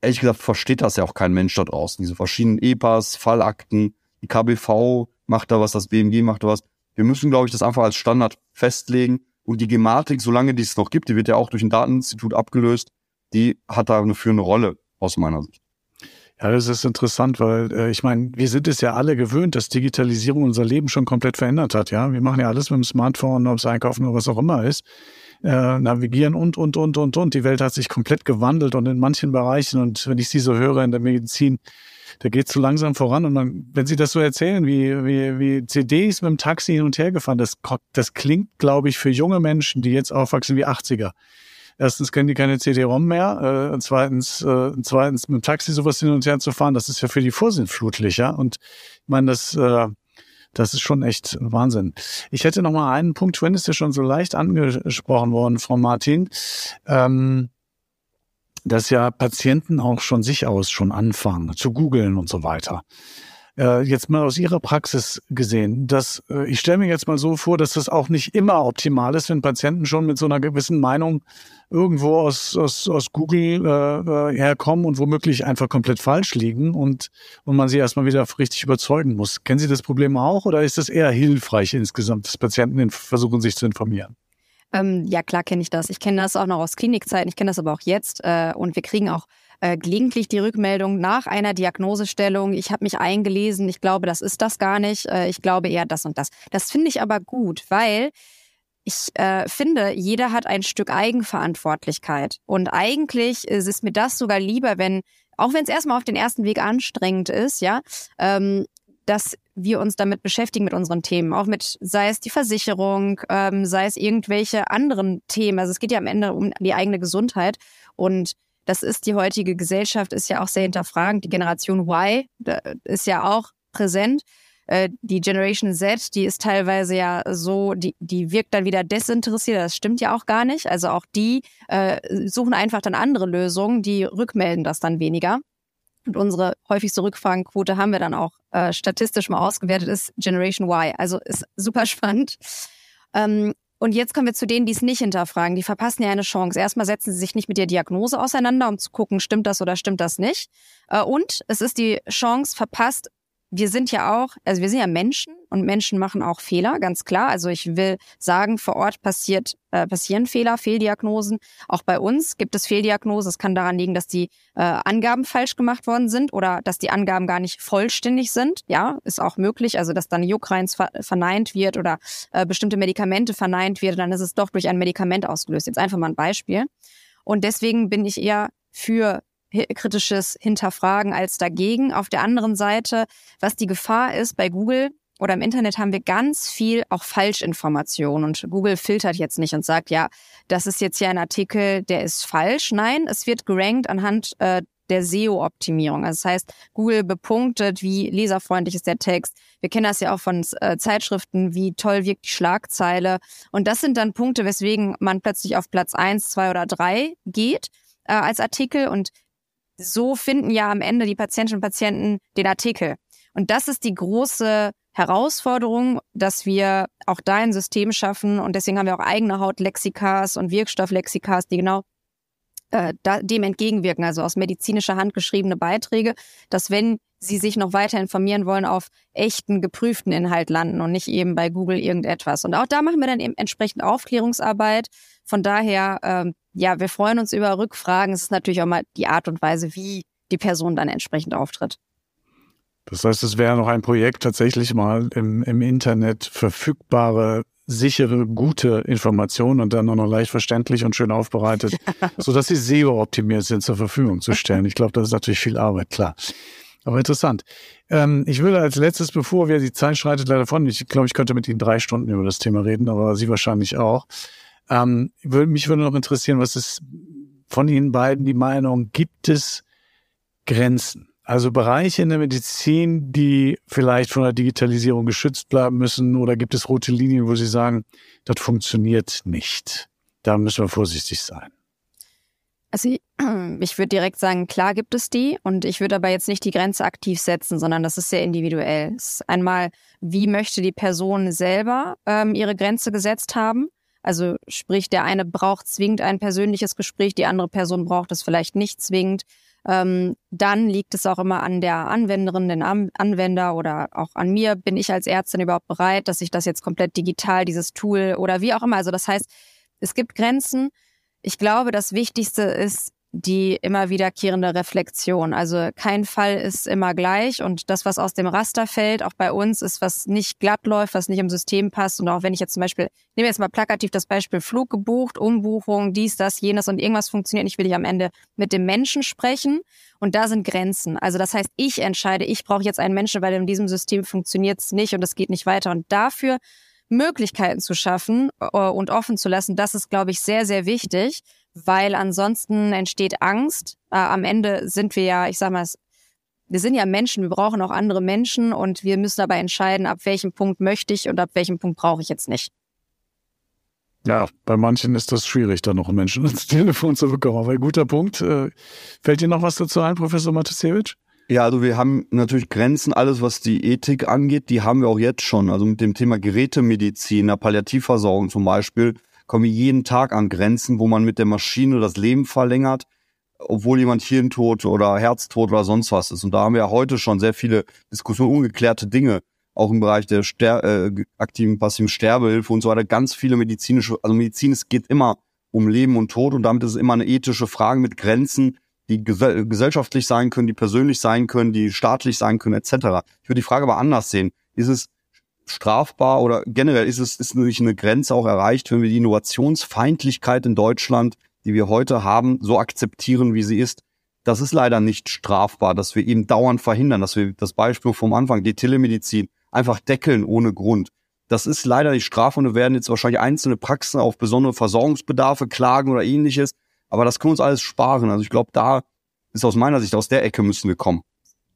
Speaker 2: ehrlich gesagt versteht das ja auch kein Mensch da draußen. Diese verschiedenen EPAs, Fallakten, die KBV macht da was, das BMG macht da was. Wir müssen, glaube ich, das einfach als Standard festlegen. Und die Gematik, solange die es noch gibt, die wird ja auch durch ein Dateninstitut abgelöst, die hat da eine führende Rolle aus meiner Sicht.
Speaker 4: Ja, das ist interessant, weil äh, ich meine, wir sind es ja alle gewöhnt, dass Digitalisierung unser Leben schon komplett verändert hat. Ja, wir machen ja alles mit dem Smartphone, ob es Einkaufen oder was auch immer ist, äh, navigieren und und und und und. Die Welt hat sich komplett gewandelt und in manchen Bereichen und wenn ich sie so höre in der Medizin, da geht es so langsam voran. Und man, wenn Sie das so erzählen, wie, wie, wie CDs mit dem Taxi hin und her gefahren, das, das klingt, glaube ich, für junge Menschen, die jetzt aufwachsen wie 80er. Erstens kennen die keine CD-ROM mehr. Äh, zweitens, äh, zweitens mit dem Taxi sowas hin und her zu fahren, das ist ja für die vorsinnflutlich, ja. Und ich meine, das, äh, das ist schon echt Wahnsinn. Ich hätte noch mal einen Punkt, Twin ist ja schon so leicht angesprochen worden, Frau Martin. Ähm, dass ja Patienten auch schon sich aus schon anfangen zu googeln und so weiter. Äh, jetzt mal aus Ihrer Praxis gesehen, dass äh, ich stelle mir jetzt mal so vor, dass das auch nicht immer optimal ist, wenn Patienten schon mit so einer gewissen Meinung irgendwo aus, aus, aus Google äh, äh, herkommen und womöglich einfach komplett falsch liegen und, und man sie erstmal wieder richtig überzeugen muss. Kennen Sie das Problem auch oder ist das eher hilfreich insgesamt, dass Patienten versuchen, sich zu informieren?
Speaker 1: Ähm, ja, klar kenne ich das. Ich kenne das auch noch aus Klinikzeiten, ich kenne das aber auch jetzt äh, und wir kriegen auch äh, gelegentlich die Rückmeldung nach einer Diagnosestellung, ich habe mich eingelesen, ich glaube, das ist das gar nicht, äh, ich glaube eher das und das. Das finde ich aber gut, weil ich äh, finde, jeder hat ein Stück Eigenverantwortlichkeit. Und eigentlich ist es mir das sogar lieber, wenn, auch wenn es erstmal auf den ersten Weg anstrengend ist, ja, ähm, dass wir uns damit beschäftigen mit unseren Themen, auch mit, sei es die Versicherung, ähm, sei es irgendwelche anderen Themen. Also es geht ja am Ende um die eigene Gesundheit und das ist die heutige Gesellschaft, ist ja auch sehr hinterfragend. Die Generation Y ist ja auch präsent. Äh, die Generation Z, die ist teilweise ja so, die, die wirkt dann wieder desinteressiert. Das stimmt ja auch gar nicht. Also auch die äh, suchen einfach dann andere Lösungen, die rückmelden das dann weniger. Und unsere häufigste Rückfragenquote haben wir dann auch äh, statistisch mal ausgewertet, ist Generation Y. Also ist super spannend. Ähm, und jetzt kommen wir zu denen, die es nicht hinterfragen. Die verpassen ja eine Chance. Erstmal setzen sie sich nicht mit der Diagnose auseinander, um zu gucken, stimmt das oder stimmt das nicht. Äh, und es ist die Chance verpasst, wir sind ja auch, also wir sind ja Menschen und Menschen machen auch Fehler, ganz klar. Also ich will sagen, vor Ort passiert, äh, passieren Fehler, Fehldiagnosen. Auch bei uns gibt es Fehldiagnosen. Es kann daran liegen, dass die äh, Angaben falsch gemacht worden sind oder dass die Angaben gar nicht vollständig sind. Ja, ist auch möglich. Also dass dann Juckreins ver verneint wird oder äh, bestimmte Medikamente verneint wird, dann ist es doch durch ein Medikament ausgelöst. Jetzt einfach mal ein Beispiel. Und deswegen bin ich eher für kritisches Hinterfragen als dagegen. Auf der anderen Seite, was die Gefahr ist bei Google oder im Internet haben wir ganz viel auch Falschinformationen und Google filtert jetzt nicht und sagt, ja, das ist jetzt hier ein Artikel, der ist falsch. Nein, es wird gerankt anhand äh, der SEO-Optimierung. Also das heißt, Google bepunktet, wie leserfreundlich ist der Text. Wir kennen das ja auch von äh, Zeitschriften, wie toll wirkt die Schlagzeile. Und das sind dann Punkte, weswegen man plötzlich auf Platz eins, zwei oder drei geht äh, als Artikel. Und so finden ja am Ende die Patientinnen und Patienten den Artikel. Und das ist die große Herausforderung, dass wir auch da ein System schaffen. Und deswegen haben wir auch eigene Hautlexikas und Wirkstofflexikas, die genau äh, dem entgegenwirken, also aus medizinischer Hand geschriebene Beiträge, dass wenn Sie sich noch weiter informieren wollen, auf echten, geprüften Inhalt landen und nicht eben bei Google irgendetwas. Und auch da machen wir dann eben entsprechend Aufklärungsarbeit. Von daher, ähm, ja, wir freuen uns über Rückfragen. Es ist natürlich auch mal die Art und Weise, wie die Person dann entsprechend auftritt.
Speaker 4: Das heißt, es wäre noch ein Projekt, tatsächlich mal im, im Internet verfügbare sichere, gute Informationen und dann auch noch leicht verständlich und schön aufbereitet, so dass sie SEO-optimiert sind, zur Verfügung zu stellen. Ich glaube, das ist natürlich viel Arbeit, klar. Aber interessant. Ähm, ich würde als letztes, bevor wir, die Zeit schreitet leider von, ich glaube, ich könnte mit Ihnen drei Stunden über das Thema reden, aber Sie wahrscheinlich auch. Ähm, mich würde noch interessieren, was ist von Ihnen beiden die Meinung, gibt es Grenzen? Also Bereiche in der Medizin, die vielleicht von der Digitalisierung geschützt bleiben müssen oder gibt es rote Linien, wo Sie sagen, das funktioniert nicht? Da müssen wir vorsichtig sein.
Speaker 1: Also ich, ich würde direkt sagen, klar gibt es die und ich würde aber jetzt nicht die Grenze aktiv setzen, sondern das ist sehr individuell. Ist einmal, wie möchte die Person selber ähm, ihre Grenze gesetzt haben? Also sprich, der eine braucht zwingend ein persönliches Gespräch, die andere Person braucht es vielleicht nicht zwingend. Ähm, dann liegt es auch immer an der Anwenderin, den Anwender oder auch an mir. Bin ich als Ärztin überhaupt bereit, dass ich das jetzt komplett digital, dieses Tool oder wie auch immer. Also das heißt, es gibt Grenzen. Ich glaube, das Wichtigste ist, die immer wiederkehrende Reflexion. Also kein Fall ist immer gleich und das, was aus dem Raster fällt, auch bei uns, ist, was nicht glatt läuft, was nicht im System passt. Und auch wenn ich jetzt zum Beispiel, nehme jetzt mal plakativ das Beispiel Flug gebucht, Umbuchung, dies, das, jenes und irgendwas funktioniert nicht, will ich am Ende mit dem Menschen sprechen. Und da sind Grenzen. Also das heißt, ich entscheide, ich brauche jetzt einen Menschen, weil in diesem System funktioniert es nicht und es geht nicht weiter. Und dafür Möglichkeiten zu schaffen äh, und offen zu lassen, das ist, glaube ich, sehr, sehr wichtig, weil ansonsten entsteht Angst. Äh, am Ende sind wir ja, ich sag mal, wir sind ja Menschen, wir brauchen auch andere Menschen und wir müssen dabei entscheiden, ab welchem Punkt möchte ich und ab welchem Punkt brauche ich jetzt nicht.
Speaker 4: Ja, bei manchen ist das schwierig, da noch einen Menschen ins Telefon zu bekommen. Aber ein guter Punkt. Äh, fällt dir noch was dazu ein, Professor Matusewitsch?
Speaker 2: Ja, also wir haben natürlich Grenzen, alles was die Ethik angeht, die haben wir auch jetzt schon. Also mit dem Thema Gerätemedizin, der Palliativversorgung zum Beispiel, kommen wir jeden Tag an Grenzen, wo man mit der Maschine das Leben verlängert, obwohl jemand Hirntod oder Herztod oder sonst was ist. Und da haben wir ja heute schon sehr viele Diskussionen, ungeklärte Dinge, auch im Bereich der Ster äh, aktiven, passiven Sterbehilfe und so weiter. Ganz viele medizinische, also Medizin, es geht immer um Leben und Tod und damit ist es immer eine ethische Frage mit Grenzen, die gesellschaftlich sein können, die persönlich sein können, die staatlich sein können, etc. Ich würde die Frage aber anders sehen. Ist es strafbar oder generell ist es ist natürlich eine Grenze auch erreicht, wenn wir die Innovationsfeindlichkeit in Deutschland, die wir heute haben, so akzeptieren, wie sie ist. Das ist leider nicht strafbar, dass wir eben dauernd verhindern, dass wir das Beispiel vom Anfang, die Telemedizin, einfach deckeln ohne Grund. Das ist leider nicht strafbar und wir werden jetzt wahrscheinlich einzelne Praxen auf besondere Versorgungsbedarfe klagen oder ähnliches. Aber das können wir uns alles sparen. Also ich glaube, da ist aus meiner Sicht, aus der Ecke müssen wir kommen.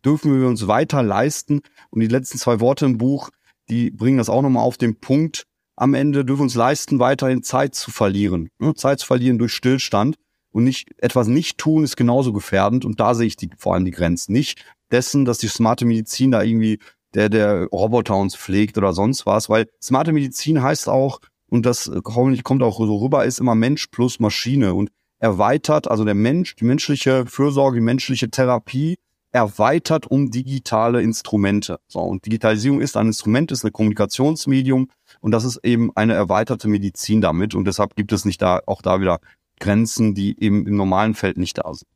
Speaker 2: Dürfen wir uns weiter leisten? Und die letzten zwei Worte im Buch, die bringen das auch nochmal auf den Punkt. Am Ende dürfen wir uns leisten, weiterhin Zeit zu verlieren. Zeit zu verlieren durch Stillstand. Und nicht, etwas nicht tun ist genauso gefährdend. Und da sehe ich die, vor allem die Grenzen. Nicht dessen, dass die smarte Medizin da irgendwie der, der Roboter uns pflegt oder sonst was. Weil smarte Medizin heißt auch, und das hoffentlich kommt auch so rüber, ist immer Mensch plus Maschine. Und erweitert, also der Mensch, die menschliche Fürsorge, die menschliche Therapie erweitert um digitale Instrumente. So, und Digitalisierung ist ein Instrument, ist ein Kommunikationsmedium und das ist eben eine erweiterte Medizin damit und deshalb gibt es nicht da auch da wieder Grenzen, die eben im normalen Feld nicht da sind.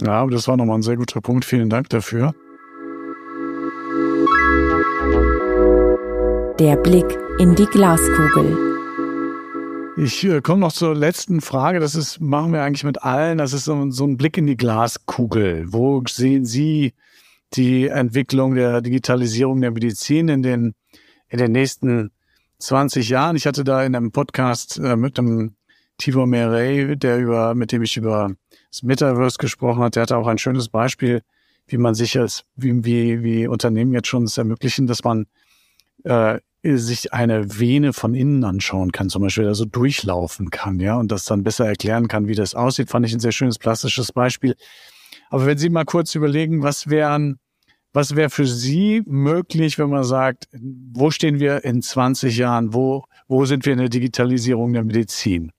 Speaker 4: Ja, aber das war nochmal ein sehr guter Punkt. Vielen Dank dafür.
Speaker 3: Der Blick in die Glaskugel.
Speaker 4: Ich äh, komme noch zur letzten Frage. Das ist, machen wir eigentlich mit allen. Das ist so, so ein Blick in die Glaskugel. Wo sehen Sie die Entwicklung der Digitalisierung der Medizin in den, in den nächsten 20 Jahren? Ich hatte da in einem Podcast äh, mit dem Tibor Merey, der über, mit dem ich über das Metaverse gesprochen hat, der hatte auch ein schönes Beispiel, wie man sich als, wie, wie, wie Unternehmen jetzt schon es ermöglichen, dass man äh, sich eine Vene von innen anschauen kann, zum Beispiel also durchlaufen kann, ja, und das dann besser erklären kann, wie das aussieht, fand ich ein sehr schönes plastisches Beispiel. Aber wenn Sie mal kurz überlegen, was wären, was wäre für Sie möglich, wenn man sagt, wo stehen wir in 20 Jahren, wo, wo sind wir in der Digitalisierung der Medizin?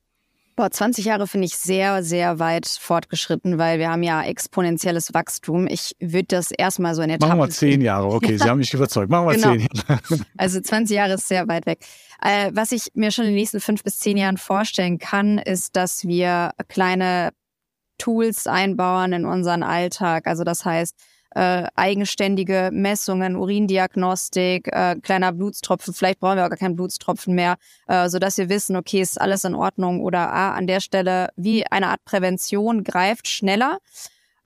Speaker 1: Boah, 20 Jahre finde ich sehr, sehr weit fortgeschritten, weil wir haben ja exponentielles Wachstum. Ich würde das erstmal so in
Speaker 4: Etappen... Machen wir zehn Jahre, okay, Sie haben mich überzeugt. Machen wir genau. zehn Jahre.
Speaker 1: Also 20 Jahre ist sehr weit weg. Äh, was ich mir schon in den nächsten fünf bis zehn Jahren vorstellen kann, ist, dass wir kleine Tools einbauen in unseren Alltag. Also das heißt, äh, eigenständige Messungen, Urindiagnostik, äh, kleiner Blutstropfen, vielleicht brauchen wir auch gar keinen Blutstropfen mehr, äh, so dass wir wissen, okay, ist alles in Ordnung oder ah, an der Stelle wie eine Art Prävention greift schneller.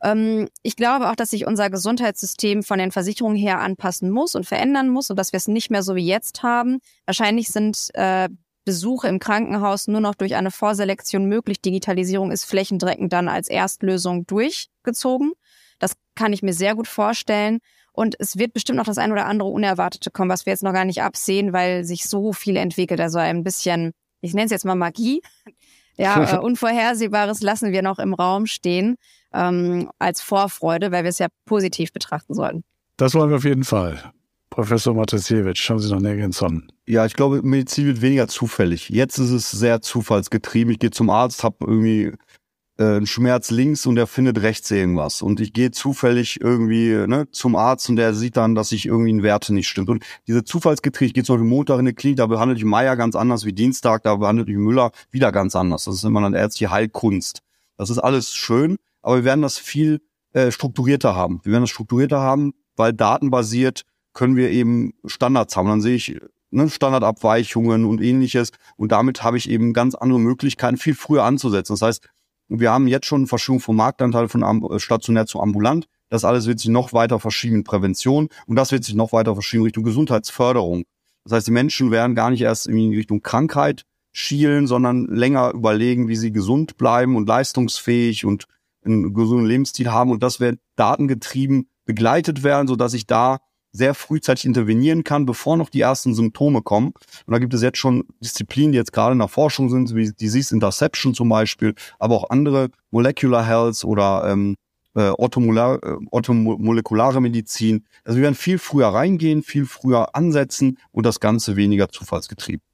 Speaker 1: Ähm, ich glaube auch, dass sich unser Gesundheitssystem von den Versicherungen her anpassen muss und verändern muss und dass wir es nicht mehr so wie jetzt haben. Wahrscheinlich sind äh, Besuche im Krankenhaus nur noch durch eine Vorselektion möglich. Digitalisierung ist flächendeckend dann als Erstlösung durchgezogen. Das kann ich mir sehr gut vorstellen. Und es wird bestimmt noch das ein oder andere Unerwartete kommen, was wir jetzt noch gar nicht absehen, weil sich so viel entwickelt. Also ein bisschen, ich nenne es jetzt mal Magie. Ja, äh, Unvorhersehbares lassen wir noch im Raum stehen ähm, als Vorfreude, weil wir es ja positiv betrachten sollten.
Speaker 4: Das wollen wir auf jeden Fall. Professor Matasiewicz, haben Sie noch eine Ergänzung?
Speaker 2: Ja, ich glaube, Medizin wird weniger zufällig. Jetzt ist es sehr zufallsgetrieben. Ich gehe zum Arzt, habe irgendwie äh, Schmerz links und der findet rechts irgendwas. Und ich gehe zufällig irgendwie ne, zum Arzt und der sieht dann, dass ich irgendwie ein Werte nicht stimmt. Und diese Zufallsgetriebe, ich gehe zum Beispiel Montag in die Klinik, da behandelt ich Meier ganz anders wie Dienstag, da behandelt ich Müller wieder ganz anders. Das ist immer dann ärztliche Heilkunst. Das ist alles schön, aber wir werden das viel äh, strukturierter haben. Wir werden das strukturierter haben, weil datenbasiert können wir eben Standards haben. Dann sehe ich ne, Standardabweichungen und ähnliches. Und damit habe ich eben ganz andere Möglichkeiten, viel früher anzusetzen. Das heißt, wir haben jetzt schon Verschiebung vom Marktanteil von äh, stationär zu ambulant. Das alles wird sich noch weiter verschieben in Prävention und das wird sich noch weiter verschieben Richtung Gesundheitsförderung. Das heißt, die Menschen werden gar nicht erst in Richtung Krankheit schielen, sondern länger überlegen, wie sie gesund bleiben und leistungsfähig und einen gesunden Lebensstil haben. Und das wird datengetrieben begleitet werden, so dass ich da sehr frühzeitig intervenieren kann, bevor noch die ersten Symptome kommen. Und da gibt es jetzt schon Disziplinen, die jetzt gerade in der Forschung sind, wie Disease Interception zum Beispiel, aber auch andere Molecular Health oder ähm, äh, orthomolar, äh, orthomolekulare Medizin. Also wir werden viel früher reingehen, viel früher ansetzen und das Ganze weniger zufallsgetrieben.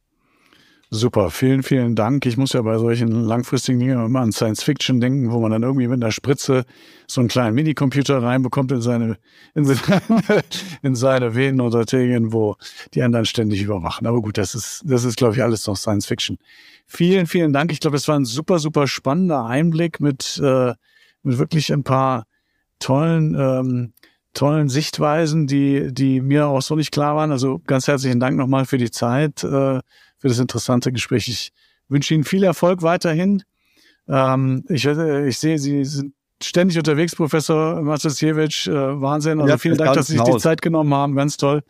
Speaker 4: Super, vielen, vielen Dank. Ich muss ja bei solchen langfristigen Dingen immer an Science Fiction denken, wo man dann irgendwie mit einer Spritze so einen kleinen Minicomputer reinbekommt in seine, in seine, in seine Venen oder Arterien, wo die dann ständig überwachen. Aber gut, das ist, das ist, glaube ich, alles noch Science Fiction. Vielen, vielen Dank. Ich glaube, es war ein super, super spannender Einblick mit, äh, mit wirklich ein paar tollen, ähm, tollen Sichtweisen, die, die mir auch so nicht klar waren. Also ganz herzlichen Dank nochmal für die Zeit. Äh, für das interessante Gespräch. Ich wünsche Ihnen viel Erfolg weiterhin. Ähm, ich, ich sehe, Sie sind ständig unterwegs, Professor Matasiewicz. Äh, Wahnsinn. Also ja, vielen Dank, dass Sie sich die Zeit genommen haben. Ganz toll.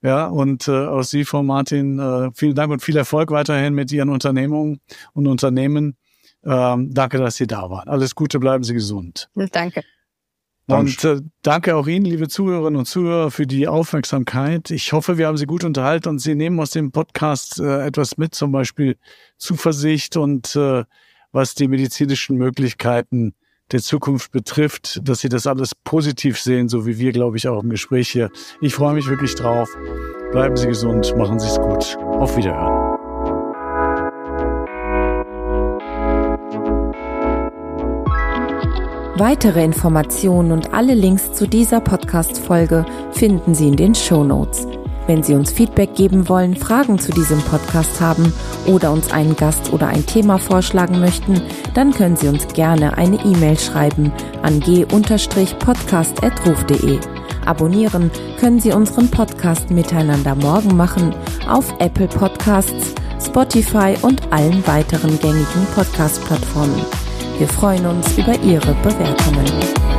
Speaker 4: Ja, und äh, aus Sie, Frau Martin, äh, vielen Dank und viel Erfolg weiterhin mit Ihren Unternehmungen und Unternehmen. Ähm, danke, dass Sie da waren. Alles Gute, bleiben Sie gesund.
Speaker 1: Danke.
Speaker 4: Und äh, danke auch Ihnen, liebe Zuhörerinnen und Zuhörer, für die Aufmerksamkeit. Ich hoffe, wir haben Sie gut unterhalten und Sie nehmen aus dem Podcast äh, etwas mit, zum Beispiel Zuversicht und äh, was die medizinischen Möglichkeiten der Zukunft betrifft, dass Sie das alles positiv sehen, so wie wir, glaube ich, auch im Gespräch hier. Ich freue mich wirklich drauf. Bleiben Sie gesund, machen Sie es gut. Auf Wiederhören.
Speaker 3: Weitere Informationen und alle Links zu dieser Podcast-Folge finden Sie in den Show Notes. Wenn Sie uns Feedback geben wollen, Fragen zu diesem Podcast haben oder uns einen Gast oder ein Thema vorschlagen möchten, dann können Sie uns gerne eine E-Mail schreiben an g-podcast.ruf.de. Abonnieren können Sie unseren Podcast Miteinander morgen machen auf Apple Podcasts, Spotify und allen weiteren gängigen Podcast-Plattformen. Wir freuen uns über Ihre Bewertungen.